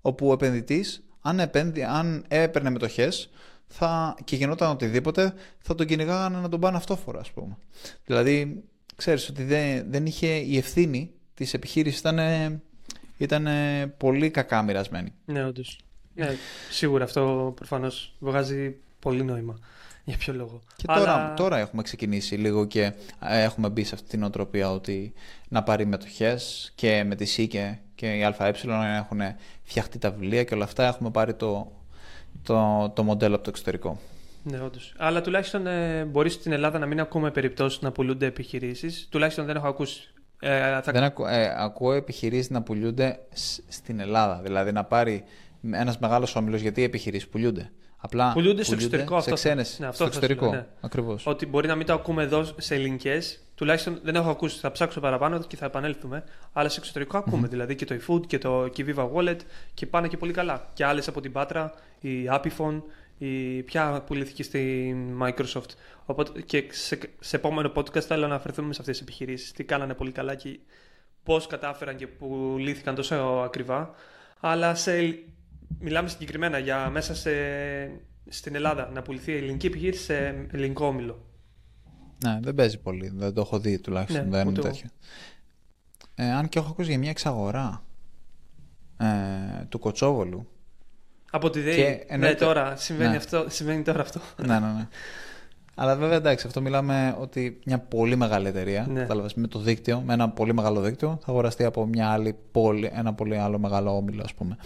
Όπου ο επενδυτής, αν, επένδυ, αν έπαιρνε μετοχές θα, και γινόταν οτιδήποτε, θα τον κυνηγάγανε να τον πάνε αυτόφορα, ας πούμε. Δηλαδή, ξέρεις ότι δεν, δεν είχε η ευθύνη της επιχείρησης, ήταν, ήταν πολύ κακά μοιρασμένη.
Ναι, όντως. Ναι, σίγουρα αυτό προφανώς βγάζει πολύ νόημα. Για ποιο λόγο.
Και τώρα, τώρα έχουμε ξεκινήσει λίγο και ε, έχουμε μπει σε αυτή την οτροπία ότι να πάρει μετοχές και με τη ΣΥΚΕ και η ΑΕ έχουν φτιαχτεί τα βιβλία και όλα αυτά. Έχουμε πάρει το, το, το μοντέλο από το εξωτερικό.
Ναι, όντως. Αλλά τουλάχιστον ε, μπορείς στην Ελλάδα να μην ακούμε περιπτώσεις να πουλούνται επιχειρήσεις. Τουλάχιστον δεν έχω ακούσει.
Ε, θα... Δεν ακού, ε, ακούω επιχειρήσεις να πουλούνται στην Ελλάδα. Δηλαδή να πάρει ένας μεγάλος όμιλος γιατί οι επιχειρήσεις πουλούνται; Απλά
πουλούνται στο εξωτερικό
σε αυτό. ναι, αυτό στο εξωτερικό. Ναι. Ακριβώς.
Ότι μπορεί να μην το ακούμε εδώ σε ελληνικές. Τουλάχιστον δεν έχω ακούσει. Θα ψάξω παραπάνω και θα επανέλθουμε. Αλλά σε εξωτερικό ακούμε. Δηλαδή και το eFood και το και Viva Wallet και πάνε και πολύ καλά. Και άλλες από την Patra, η Apifon, η πια πουλήθηκε στη Microsoft. Οπότε και σε, σε επόμενο podcast θέλω να αναφερθούμε σε αυτές τις επιχειρήσεις. Τι κάνανε πολύ καλά και πώς κατάφεραν και πουλήθηκαν τόσο ακριβά. Αλλά σε μιλάμε συγκεκριμένα για μέσα σε, στην Ελλάδα να πουληθεί ελληνική επιχείρηση σε ελληνικό όμιλο.
Ναι, δεν παίζει πολύ. Δεν το έχω δει τουλάχιστον. Ναι, δεν είναι τέτοιο. Ε, αν και έχω ακούσει για μια εξαγορά ε, του Κοτσόβολου.
Από τη ΔΕΗ. Ναι, τώρα συμβαίνει, ναι. αυτό, συμβαίνει τώρα αυτό.
Ναι, ναι, ναι. Αλλά βέβαια εντάξει, αυτό μιλάμε ότι μια πολύ μεγάλη εταιρεία, ναι. με το δίκτυο, με ένα πολύ μεγάλο δίκτυο, θα αγοραστεί από μια άλλη πόλη, ένα πολύ άλλο μεγάλο όμιλο, ας πούμε.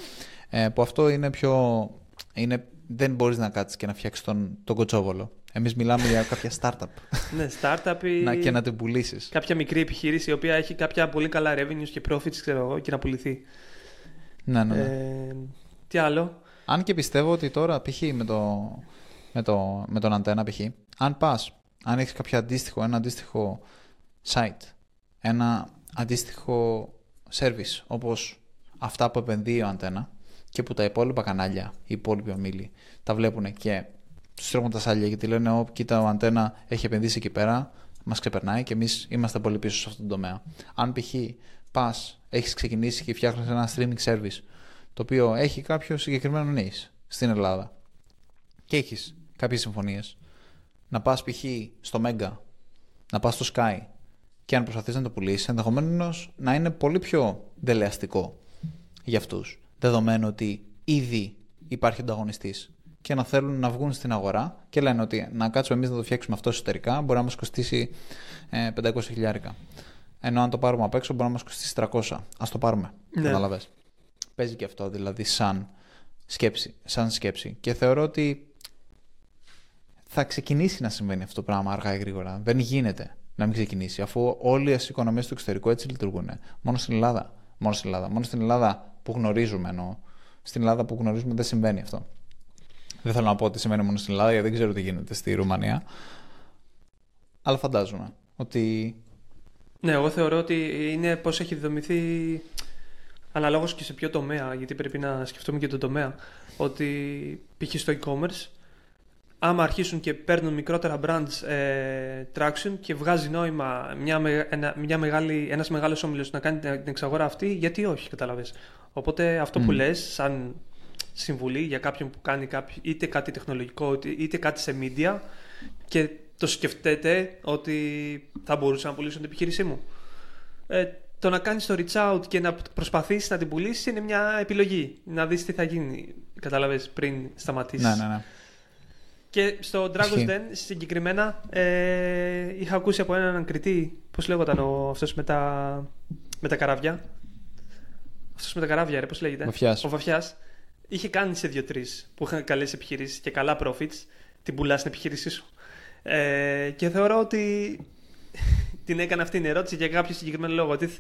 Ε, που αυτό είναι πιο. Είναι, δεν μπορείς να κάτσεις και να φτιάξεις τον, τον κοτσόβολο. Εμείς μιλάμε για κάποια startup.
ναι, startup ή...
να, και να την πουλήσεις.
Κάποια μικρή επιχείρηση η οποία έχει κάποια πολύ καλά revenues και profits, ξέρω εγώ, και να πουληθεί.
Ναι, ναι. ναι. Ε,
τι άλλο;
Αν και πιστεύω ότι τώρα, π.χ. με, το, με, το, με τον αντένα, π.χ. αν πας, αν έχεις κάποιο αντίστοιχο, ένα αντίστοιχο site, ένα αντίστοιχο service, όπως αυτά που επενδύει ο αντένα, και που τα υπόλοιπα κανάλια, οι υπόλοιποι ομίλοι, τα βλέπουν και τους τρέχουν τα σάλια γιατί λένε: Ω, κοίτα, ο Αντένα έχει επενδύσει εκεί πέρα, μας ξεπερνάει και εμείς είμαστε πολύ πίσω σε αυτόν τον τομέα. Αν π.χ. πας, έχεις ξεκινήσει και φτιάχνεις ένα streaming service το οποίο έχει κάποιο συγκεκριμένο niche στην Ελλάδα και έχεις κάποιες συμφωνίες, να πας π.χ. στο Mega, να πας στο Sky και αν προσπαθείς να το πουλήσεις, ενδεχομένως να είναι πολύ πιο δελεαστικό για αυτούς δεδομένου ότι ήδη υπάρχει ανταγωνιστής και να θέλουν να βγουν στην αγορά και λένε ότι να κάτσουμε εμείς να το φτιάξουμε αυτό εσωτερικά μπορεί να μας κοστίσει 500 ε, χιλιάρικα. Ενώ αν το πάρουμε απ' έξω μπορεί να μας κοστίσει 300. Α το πάρουμε. Ναι. Καταλαβέ. Παίζει και αυτό δηλαδή σαν σκέψη, σαν σκέψη. Και θεωρώ ότι θα ξεκινήσει να συμβαίνει αυτό το πράγμα αργά ή γρήγορα. Δεν γίνεται να μην ξεκινήσει, αφού όλες οι οικονομίες του εξωτερικού έτσι λειτουργούν. Μόνο στην Ελλάδα. Μόνο στην Ελλάδα. Μόνο στην Ελλάδα που γνωρίζουμε εννοώ. Στην Ελλάδα που γνωρίζουμε δεν συμβαίνει αυτό. Δεν θέλω να πω ότι συμβαίνει μόνο στην Ελλάδα, γιατί δεν ξέρω τι γίνεται στη Ρουμανία. Αλλά φαντάζομαι ότι.
Ναι, εγώ θεωρώ ότι είναι πώς έχει δομηθεί αναλόγως και σε ποιο τομέα, γιατί πρέπει να σκεφτούμε και το τομέα. Ότι π.χ. στο e-commerce, άμα αρχίσουν και παίρνουν μικρότερα brands ε, traction και βγάζει νόημα μια, ένα, μια μεγάλη, ένας μεγάλος όμιλος να κάνει την εξαγορά αυτή, γιατί όχι, καταλαβες. Οπότε αυτό που λες, σαν συμβουλή για κάποιον που κάνει κάποιο, είτε κάτι τεχνολογικό είτε κάτι σε media και το σκεφτείτε ότι θα μπορούσα να πουλήσω την επιχείρησή μου. Ε, το να κάνεις το reach out και να προσπαθήσεις να την πουλήσεις είναι μια επιλογή. Να δεις τι θα γίνει, καταλαβες, πριν σταματήσεις.
Ναι, ναι, ναι.
Και στο Dragon's Den συγκεκριμένα ε, είχα ακούσει από έναν κριτή, πώς λέγονταν ο, αυτός με τα, με τα καράβια. Αυτός με τα καράβια, ρε, πώς λέγεται;
Βαφιάς.
Ο Βαφιάς. Είχε κάνει σε δύο-τρει που είχαν καλές επιχειρήσεις και καλά profits. Την πουλάς στην επιχείρησή σου. Ε, και θεωρώ ότι την έκανε αυτή την ερώτηση για κάποιο συγκεκριμένο λόγο. Ότι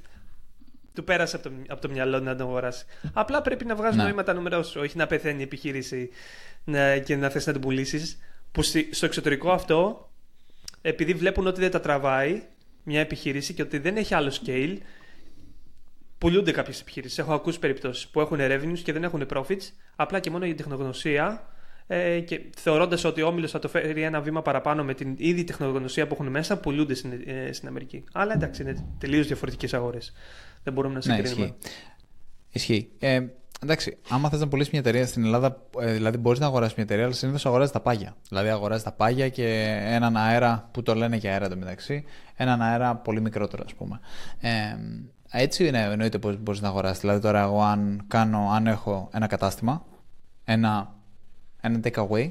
του πέρασε από το, από το μυαλό να τον αγοράσει. Απλά πρέπει να βγάζει ναι. νόημα τα νούμερα σου, όχι να πεθαίνει η επιχείρηση να, και να θες να την πουλήσεις. Που στο εξωτερικό αυτό, επειδή βλέπουν ότι δεν τα τραβάει μια επιχείρηση και ότι δεν έχει άλλο scale, πουλούνται κάποιες επιχειρήσει. Έχω ακούσει περιπτώσεις που έχουν revenues και δεν έχουν profits, απλά και μόνο για τεχνογνωσία. Ε, και θεωρώντας ότι ο όμιλος θα το φέρει ένα βήμα παραπάνω με την ήδη τεχνογνωσία που έχουν μέσα, πουλούνται στην, ε, στην Αμερική. Αλλά εντάξει, είναι τελείως διαφορετικές αγορές. Δεν μπορούμε να ναι, συγκρίνουμε.
Ναι, ισχύει. ισχύει. Ε, εντάξει, άμα θες να πουλήσει μια εταιρεία στην Ελλάδα, ε, δηλαδή μπορείς να αγοράσεις μια εταιρεία, αλλά συνήθως αγοράζεις τα πάγια. Δηλαδή αγοράζεις τα πάγια και έναν αέρα που το λένε και αέρα το μεταξύ, έναν αέρα πολύ μικρότερο, ας πούμε. Ε, έτσι είναι, εννοείται πως μπορείς να αγοράσεις. Δηλαδή τώρα εγώ αν, κάνω, αν έχω ένα κατάστημα, ένα, ένα take away,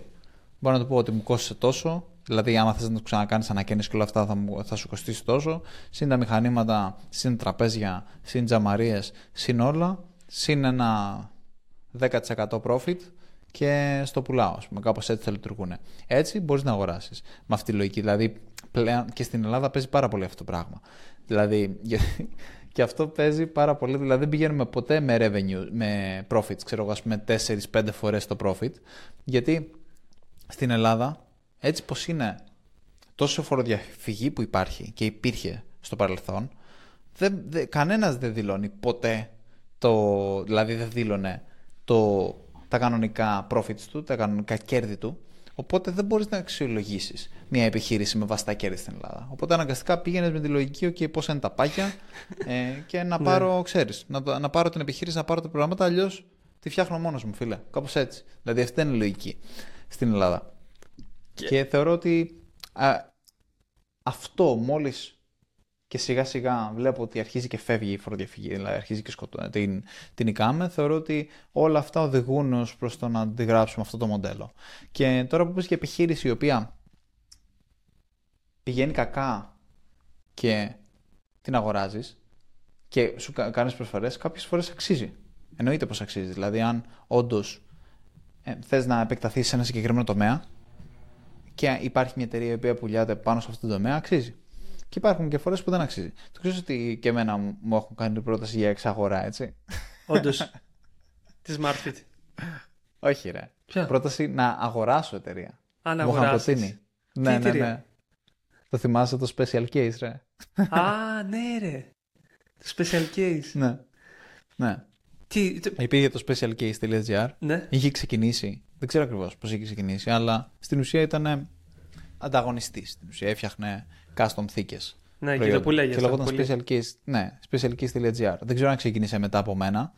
μπορώ να του πω ότι μου κόστησε τόσο, δηλαδή άμα θες να το ξανακάνεις ανακαίνιση και όλα αυτά θα, θα σου κοστίσει τόσο, συν τα μηχανήματα, συν τραπέζια, συν τζαμαρίες, συν όλα, συν ένα 10% profit και στο πουλάω, ας πούμε, κάπως έτσι θα λειτουργούν. Έτσι μπορείς να αγοράσεις με αυτή τη λογική, δηλαδή πλέον και στην Ελλάδα παίζει πάρα πολύ αυτό το πράγμα. Δηλαδή, και αυτό παίζει πάρα πολύ. Δηλαδή δεν πηγαίνουμε ποτέ με revenue, με profits, ξέρω εγώ, ας πούμε 4-5 φορές το profit. Γιατί στην Ελλάδα, έτσι πως είναι τόσο φοροδιαφυγή που υπάρχει και υπήρχε στο παρελθόν, δεν, δεν, κανένας δεν δηλώνει ποτέ το, δηλαδή δεν δήλωνε το, τα κανονικά profits του, τα κανονικά κέρδη του Οπότε δεν μπορείς να αξιολογήσεις μια επιχείρηση με βαστά κέρδη στην Ελλάδα. Οπότε αναγκαστικά πήγαινες με τη λογική, OK, πώς είναι τα πάκια ε, και να ναι. πάρω, ξέρεις, να, να πάρω την επιχείρηση, να πάρω τα προγράμματα, αλλιώς τη φτιάχνω μόνος μου, φίλε. Κάπως έτσι. Δηλαδή αυτή είναι η λογική στην Ελλάδα. Και, θεωρώ ότι αυτό μόλις και σιγά σιγά βλέπω ότι αρχίζει και φεύγει η φοροδιαφυγή, δηλαδή αρχίζει και σκοτώνει την, την ΙΚΑΜΕ, θεωρώ ότι όλα αυτά οδηγούν ως προς το να αντιγράψουμε αυτό το μοντέλο. Και τώρα που πεις και επιχείρηση η οποία πηγαίνει κακά και την αγοράζεις και σου κάνεις προσφορές, κάποιες φορές αξίζει. Εννοείται πως αξίζει. Δηλαδή αν όντως ε, θες να επεκταθείς σε ένα συγκεκριμένο τομέα και υπάρχει μια εταιρεία η οποία πουλιάται πάνω σε αυτό το τομέα, αξίζει. Και υπάρχουν και φορές που δεν αξίζει. Το ξέρω ότι και εμένα μου έχουν κάνει την πρόταση για εξαγορά, έτσι;
Όντως. Της SmartFit.
Όχι, ρε. Ποια; Πρόταση να αγοράσω εταιρεία.
Αν αγοράσει.
Ναι, ναι, ναι. Το θυμάσαι το special case, ρε;
Α, ναι, ρε. Το special case.
ναι. Ναι.
Τι,
Υπήρχε το specialcase.gr.
Ναι.
Είχε ξεκινήσει. Δεν ξέρω ακριβώς πώς είχε ξεκινήσει, αλλά στην ουσία ήταν ανταγωνιστής. Στην ουσία έφτιαχνε custom θήκε.
Ναι, και το που λέγε.
Και λεγόταν special case, ναι, specialcase.gr. Δεν ξέρω αν ξεκίνησε μετά από μένα.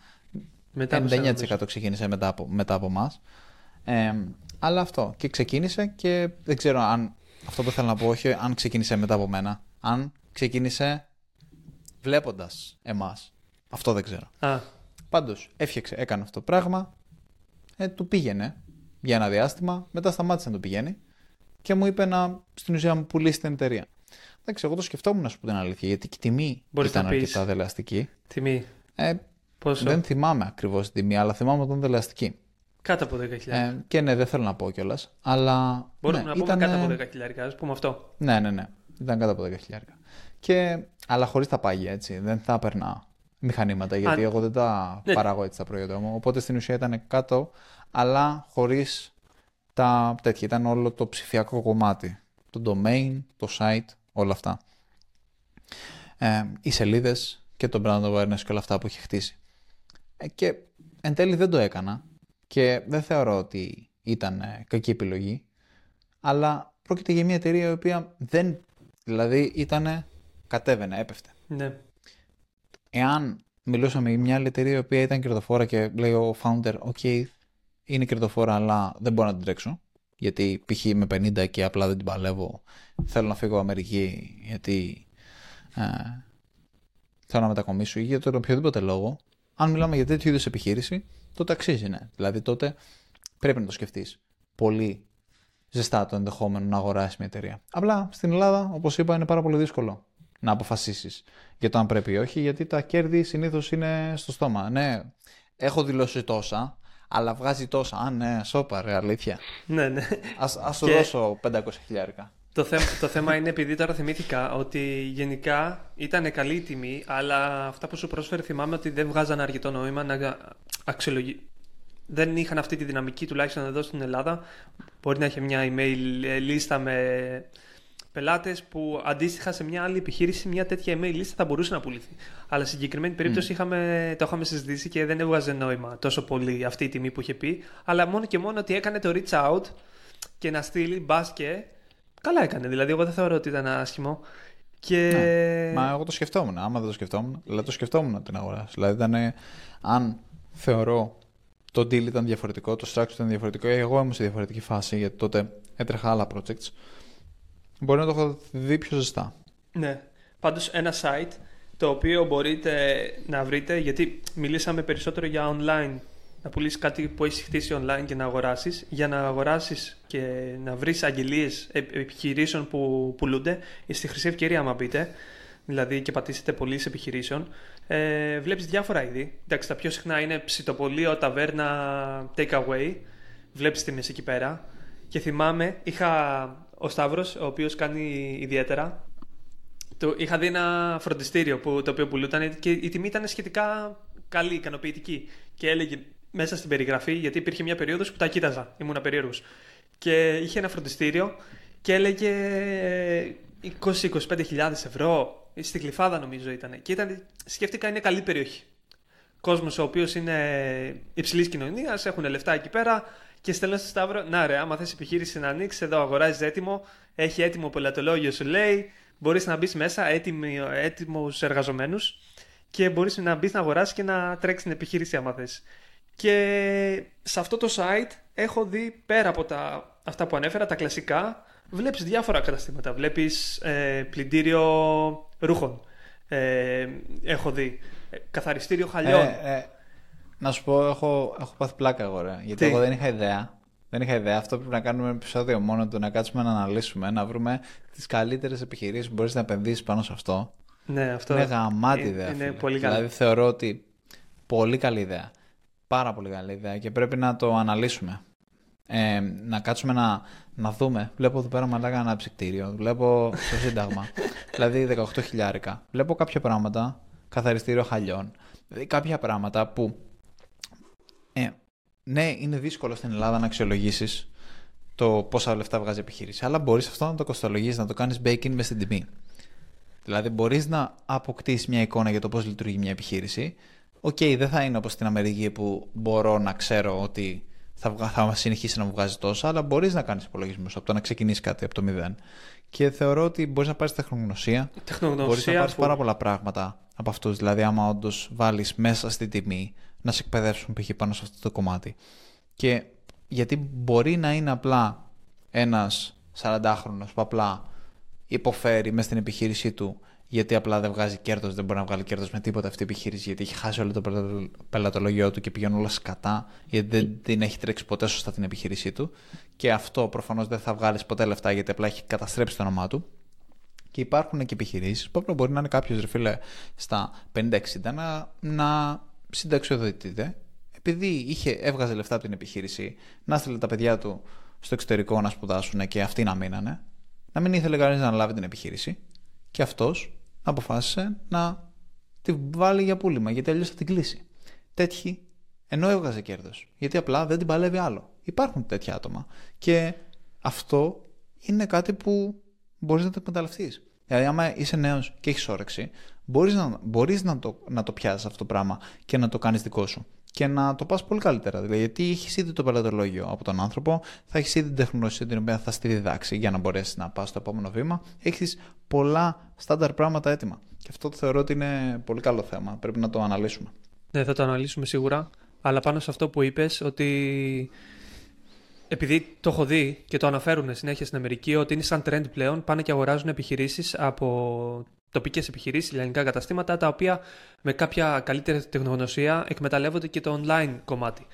Μετά
99% ξεκίνησε μετά από, μετά από εμάς. Ε, αλλά αυτό. Και ξεκίνησε και δεν ξέρω αν. Αυτό που θέλω να πω, όχι αν ξεκίνησε μετά από μένα. Αν ξεκίνησε βλέποντας εμάς. Αυτό δεν ξέρω.
Α.
Πάντως έφτιαξε, έκανε αυτό το πράγμα. Ε, του πήγαινε για ένα διάστημα. Μετά σταμάτησε να το πηγαίνει και μου είπε να στην ουσία μου πουλήσει την εταιρεία. Εντάξει, εγώ το σκεφτόμουν να σου πω την αλήθεια, γιατί και η τιμή Μπορείς ήταν αρκετά δελεαστική.
Τιμή.
Ε,
Πόσο;
Δεν θυμάμαι ακριβώς την τιμή, αλλά θυμάμαι ότι ήταν δελεαστική.
Κάτω από 10.000. Ε,
και ναι, δεν θέλω να πω κιόλας. Αλλά.
Μπορούμε
ναι,
να πούμε ήταν... κάτω από 10.000, ας πούμε αυτό.
Ναι, ναι, ναι. Ήταν κάτω από 10.000. Και... Αλλά χωρίς τα πάγια έτσι. Δεν θα έπαιρνα μηχανήματα, γιατί εγώ δεν τα ναι. παράγω έτσι τα προϊόντα μου. Οπότε στην ουσία ήταν κάτω, αλλά χωρίς τα τέτοια. Ήταν όλο το ψηφιακό κομμάτι. Το domain, το site όλα αυτά. Ε, οι σελίδες και το brand awareness και όλα αυτά που έχει χτίσει. Ε, και εν τέλει δεν το έκανα και δεν θεωρώ ότι ήταν ε, κακή επιλογή, αλλά πρόκειται για μια εταιρεία η οποία δεν, δηλαδή ήταν, κατέβαινε, έπεφτε.
Ναι.
Εάν μιλούσαμε για μια άλλη εταιρεία η οποία ήταν κερδοφόρα και λέει ο founder, ok, είναι κερδοφόρα αλλά δεν μπορώ να την τρέξω, γιατί π.χ. είμαι 50 και απλά δεν την παλεύω, θέλω να φύγω Αμερική γιατί ε, θέλω να μετακομίσω ή για τον οποιοδήποτε λόγο, αν μιλάμε για τέτοιου είδους επιχείρηση, τότε αξίζει, ναι. Δηλαδή τότε πρέπει να το σκεφτείς πολύ ζεστά το ενδεχόμενο να αγοράσεις μια εταιρεία. Απλά στην Ελλάδα, όπως είπα, είναι πάρα πολύ δύσκολο να αποφασίσεις για το αν πρέπει ή όχι, γιατί τα κέρδη συνήθως είναι στο στόμα. Ναι, έχω δηλώσει τόσα, αλλά βγάζει τόσα. Α, ναι, σώπα, ρε, αλήθεια.
Ναι, ναι.
Α σου δώσω 500 χιλιάρικα.
Το, θέμα, το θέμα είναι επειδή τώρα θυμήθηκα ότι γενικά ήταν καλή η τιμή, αλλά αυτά που σου πρόσφερε θυμάμαι ότι δεν βγάζαν αρκετό νόημα να αξιολογεί. Δεν είχαν αυτή τη δυναμική τουλάχιστον εδώ στην Ελλάδα. Μπορεί να είχε μια email λίστα με πελάτες που αντίστοιχα σε μια άλλη επιχείρηση μια τέτοια email λίστα θα μπορούσε να πουληθεί. Αλλά σε συγκεκριμένη περίπτωση είχαμε, το είχαμε συζητήσει και δεν έβγαζε νόημα τόσο πολύ αυτή η τιμή που είχε πει. Αλλά μόνο και μόνο ότι έκανε το reach out και να στείλει μπάσκετ Καλά έκανε. Δηλαδή, εγώ δεν θεωρώ ότι ήταν άσχημο. Και...
Ναι. Μα εγώ το σκεφτόμουν. Άμα δεν το σκεφτόμουν, δηλαδή το σκεφτόμουν την αγορά. Δηλαδή, ήταν, αν θεωρώ το deal ήταν διαφορετικό, το structure ήταν διαφορετικό, εγώ ήμουν σε διαφορετική φάση γιατί τότε έτρεχα άλλα projects. Μπορεί να το έχω δει πιο ζεστά.
Ναι. Πάντως, ένα site το οποίο μπορείτε να βρείτε, γιατί μιλήσαμε περισσότερο για online να πουλήσεις κάτι που έχεις χτίσει online και να αγοράσεις. Για να αγοράσεις και να βρεις αγγελίες επιχειρήσεων που πουλούνται, στη χρυσή ευκαιρία, άμα μπείτε, δηλαδή και πατήσετε πωλήσεις επιχειρήσεων, ε, βλέπεις διάφορα είδη. Εντάξει, τα πιο συχνά είναι ψητοπολείο, ταβέρνα, takeaway. Βλέπεις τη μέση εκεί πέρα. Και θυμάμαι, είχα ο Σταύρος, ο οποίος κάνει ιδιαίτερα. Το, είχα δει ένα φροντιστήριο που, το οποίο πουλούταν και η τιμή ήταν σχετικά καλή, ικανοποιητική. Και έλεγε μέσα στην περιγραφή, γιατί υπήρχε μια περίοδος που τα κοίταζα, ήμουν περίεργος. Και είχε ένα φροντιστήριο και έλεγε 20-25 ευρώ, στην Κλειφάδα νομίζω ήταν. Και ήταν, σκέφτηκα είναι καλή περιοχή. Κόσμος ο οποίος είναι υψηλής κοινωνίας, έχουν λεφτά εκεί πέρα και στέλνω στο Σταύρο, να ρε, άμα θες επιχείρηση να ανοίξεις, εδώ αγοράζεις έτοιμο, έχει έτοιμο πελατολόγιος σου λέει, μπορείς να μπεις μέσα, έτοιμους εργαζομένους και μπορείς να μπεις να αγοράσεις και να τρέξεις την επιχείρηση άμα θες. Και σε αυτό το site έχω δει πέρα από τα, αυτά που ανέφερα, τα κλασικά, βλέπεις διάφορα καταστήματα. Βλέπεις ε, πλυντήριο ρούχων. Ε, έχω δει. Ε, καθαριστήριο χαλιών.
Ε, ε, να σου πω, έχω, έχω πάθει πλάκα εγώ, ρε, Γιατί εγώ δεν είχα ιδέα. Δεν είχα ιδέα. Αυτό πρέπει να κάνουμε ένα επεισόδιο μόνο του, να κάτσουμε να αναλύσουμε, να βρούμε τις καλύτερες επιχειρήσεις που μπορείς να επενδύσεις πάνω σε αυτό.
Ναι, αυτό
είναι γαμάτι ιδέα.
Είναι, πολύ καλή.
Δηλαδή θεωρώ ότι πολύ καλή ιδέα πάρα πολύ καλή ιδέα και πρέπει να το αναλύσουμε. Ε, να κάτσουμε να, να δούμε. Βλέπω εδώ πέρα μαλάκα ένα ψυκτήριο. Βλέπω στο Σύνταγμα. δηλαδή 18 χιλιάρικα. Βλέπω κάποια πράγματα. Καθαριστήριο χαλιών. Δηλαδή κάποια πράγματα που. Ε, ναι, είναι δύσκολο στην Ελλάδα να αξιολογήσεις το πόσα λεφτά βγάζει η επιχείρηση. Αλλά μπορείς αυτό να το κοστολογήσει, να το κάνεις baking μες στην τιμή. Δηλαδή, μπορείς να αποκτήσεις μια εικόνα για το πώς λειτουργεί μια επιχείρηση OK, okay, δεν θα είναι όπως στην Αμερική που μπορώ να ξέρω ότι θα, θα συνεχίσει να μου βγάζει τόσο, αλλά μπορείς να κάνεις υπολογισμούς από το να ξεκινήσεις κάτι από το μηδέν. Και θεωρώ ότι μπορείς να πάρεις τεχνογνωσία.
Τεχνογνωσία.
Μπορείς να πάρεις πάρα πολλά πράγματα από αυτούς. Δηλαδή, άμα όντως βάλεις μέσα στη τιμή να σε εκπαιδεύσουν π.χ. πάνω σε αυτό το κομμάτι. Και γιατί μπορεί να είναι απλά ένας 40χρονο που απλά υποφέρει μέσα στην επιχείρησή του γιατί απλά δεν βγάζει κέρδος, δεν μπορεί να βγάλει κέρδος με τίποτα αυτή η επιχείρηση, γιατί έχει χάσει όλο το πελατολογιό του και πηγαίνουν όλα σκατά, γιατί δεν την έχει τρέξει ποτέ σωστά την επιχείρησή του. Και αυτό προφανώς δεν θα βγάλεις ποτέ λεφτά, γιατί απλά έχει καταστρέψει το όνομά του. Και υπάρχουν και επιχειρήσεις που απλά μπορεί να είναι κάποιος ρεφίλε στα 50-60 να, να συνταξιοδοτείται, επειδή είχε, έβγαζε λεφτά από την επιχείρηση, να στείλε τα παιδιά του στο εξωτερικό να σπουδάσουν και αυτοί να μείνανε, να μην ήθελε κανείς να λάβει την επιχείρηση και αυτός αποφάσισε να τη βάλει για πούλημα, γιατί αλλιώς θα την κλείσει. Τέτοιοι, ενώ έβγαζε κέρδος, γιατί απλά δεν την παλεύει άλλο. Υπάρχουν τέτοια άτομα. Και αυτό είναι κάτι που μπορείς να το εκμεταλλευτείς. Δηλαδή, άμα είσαι νέος και έχεις όρεξη, μπορείς να, μπορείς να το, να το πιάσεις αυτό το πράγμα και να το κάνεις δικό σου. Και να το πας πολύ καλύτερα. Δηλαδή, γιατί έχεις ήδη το πελατολόγιο από τον άνθρωπο, θα έχεις ήδη την τεχνολογία την οποία θα στη διδάξει για να μπορέσεις να πας στο επόμενο βήμα. Έχεις πολλά στάνταρ πράγματα έτοιμα. Και αυτό το θεωρώ ότι είναι πολύ καλό θέμα. Πρέπει να το αναλύσουμε.
Ναι, θα το αναλύσουμε σίγουρα. Αλλά πάνω σε αυτό που είπες, ότι επειδή το έχω δει και το αναφέρουν συνέχεια στην Αμερική, ότι είναι σαν trend πλέον, πάνε και αγοράζουν επιχειρήσεις από τοπικές επιχειρήσεις, ελληνικά καταστήματα, τα οποία με κάποια καλύτερη τεχνογνωσία εκμεταλλεύονται και το online κομμάτι.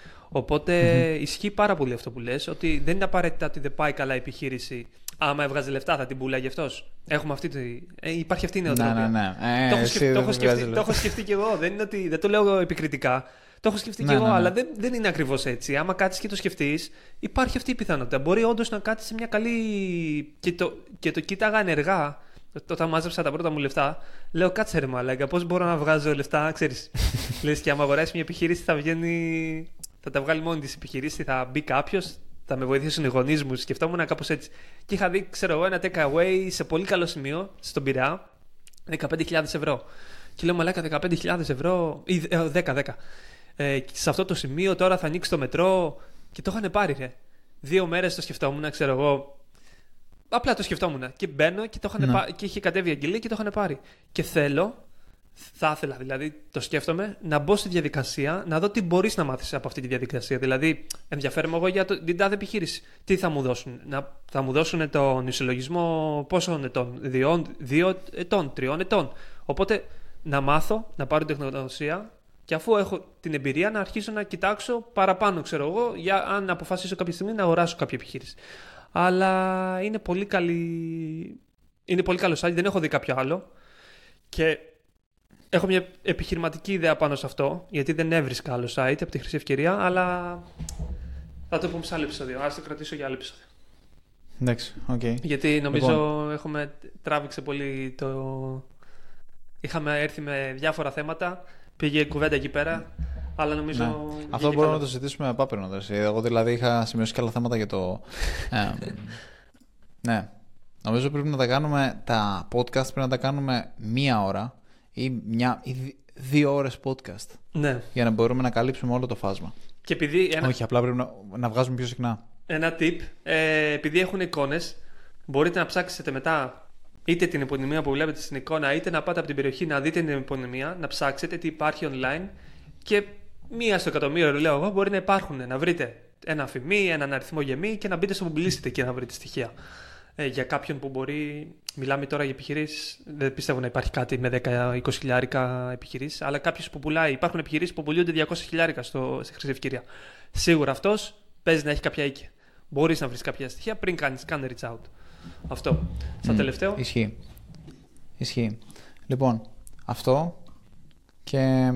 ισχύει πάρα πολύ αυτό που λες, ότι δεν είναι απαραίτητα ότι δεν πάει καλά η επιχείρηση. Άμα έβγαζε λεφτά θα την πουλάει αυτός. Έχουμε αυτή τη... Ε, υπάρχει αυτή η νοοτροπία.
Ναι, ναι, ναι.
το, έχω σκεφτεί, το, έχω σκεφτεί, το έχω σκεφτεί και εγώ. Δεν, είναι ότι, δεν το λέω επικριτικά. Το έχω σκεφτεί ναι, και εγώ, ναι, ναι. αλλά δεν, δεν είναι ακριβώς έτσι. Άμα κάτσεις και το σκεφτείς, υπάρχει αυτή η πιθανότητα. Μπορεί όντως να κάτσεις σε μια καλή. και το, και το κοίταγα ενεργά. Όταν μάζεψα τα πρώτα μου λεφτά, λέω κάτσε ρε μαλάκα, πώς μπορώ να βγάζω λεφτά, ξέρεις. Λες και άμα αγοράσεις μια επιχείρηση θα βγαίνει. θα τα βγάλει μόνη της επιχειρήση, θα μπει κάποιος, θα με βοηθήσουν οι γονείς μου. Σκεφτόμουν κάπως έτσι. Και είχα δει, ξέρω εγώ, ένα take away σε πολύ καλό σημείο, στον Πειραιά, 15.000 ευρώ. Και λέω μαλάκα 15.000 ευρώ, ή 10, 10 ε, σε αυτό το σημείο τώρα θα ανοίξει το μετρό και το είχαν πάρει, ρε. Δύο μέρες το σκεφτόμουν, ξέρω εγώ. Απλά το σκεφτόμουν. Και μπαίνω και, το είχαν ναι. και είχε κατέβει η αγγελία και το είχαν πάρει. Και θέλω, θα ήθελα δηλαδή, το σκέφτομαι, να μπω στη διαδικασία, να δω τι μπορείς να μάθεις από αυτή τη διαδικασία. Δηλαδή, ενδιαφέρομαι εγώ για το, την τάδε επιχείρηση. Τι θα μου δώσουν. Να, θα μου δώσουν τον ισολογισμό πόσων ετών, δύο, δύο ετών, τριών ετών. Οπότε να μάθω, να πάρω τεχνογνωσία, και αφού έχω την εμπειρία να αρχίσω να κοιτάξω παραπάνω, ξέρω εγώ, για αν αποφασίσω κάποια στιγμή να αγοράσω κάποια επιχείρηση. Αλλά είναι πολύ καλή. Είναι πολύ καλό site, δεν έχω δει κάποιο άλλο. Και έχω μια επιχειρηματική ιδέα πάνω σε αυτό, γιατί δεν έβρισκα άλλο site από τη χρυσή ευκαιρία, αλλά θα το πούμε σε άλλο επεισόδιο. Α το κρατήσω για άλλο επεισόδιο.
Εντάξει, okay.
Γιατί νομίζω λοιπόν. έχουμε τράβηξε πολύ το. Είχαμε έρθει με διάφορα θέματα πήγε κουβέντα εκεί πέρα. Αλλά νομίζω.
Ναι. Αυτό μπορούμε να το συζητήσουμε απάπερνο. Εγώ δηλαδή είχα σημειώσει και άλλα θέματα για το. ε, ναι. Νομίζω πρέπει να τα κάνουμε. Τα podcast πρέπει να τα κάνουμε μία ώρα ή, μια, ή δύο ώρες podcast.
Ναι.
Για να μπορούμε να καλύψουμε όλο το φάσμα.
Και επειδή ένα...
Όχι, απλά πρέπει να, να βγάζουμε πιο συχνά.
Ένα tip. Ε, επειδή έχουν εικόνες, μπορείτε να ψάξετε μετά είτε την επωνυμία που βλέπετε στην εικόνα, είτε να πάτε από την περιοχή να δείτε την επωνυμία, να ψάξετε τι υπάρχει online και μία στο εκατομμύριο, λέω εγώ, μπορεί να υπάρχουν. Να βρείτε ένα αφημί, έναν αριθμό γεμή και να μπείτε στο publicity και να βρείτε στοιχεία. Ε, για κάποιον που μπορεί. Μιλάμε τώρα για επιχειρήσεις. Δεν πιστεύω να υπάρχει κάτι με 10-20 χιλιάρικα επιχειρήσεις. Αλλά κάποιος που πουλάει. Υπάρχουν επιχειρήσεις που πουλούνται 200 χιλιάρικα στο, στη χρυσή ευκαιρία. Σίγουρα αυτός παίζει να έχει κάποια οίκια. Μπορείς να βρεις κάποια στοιχεία πριν κάνεις κάνε reach out. Αυτό. Σαν τελευταίο.
Ισχύει. Ισχύει. Λοιπόν, αυτό και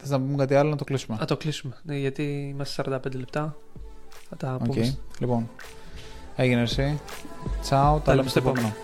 Θες να πούμε κάτι άλλο να το κλείσουμε;
Να το κλείσουμε. Ναι, γιατί είμαστε 45 λεπτά. Θα τα πούμε.
Λοιπόν, έγινε εσύ. Τσάου, τα λέμε στο επόμενο.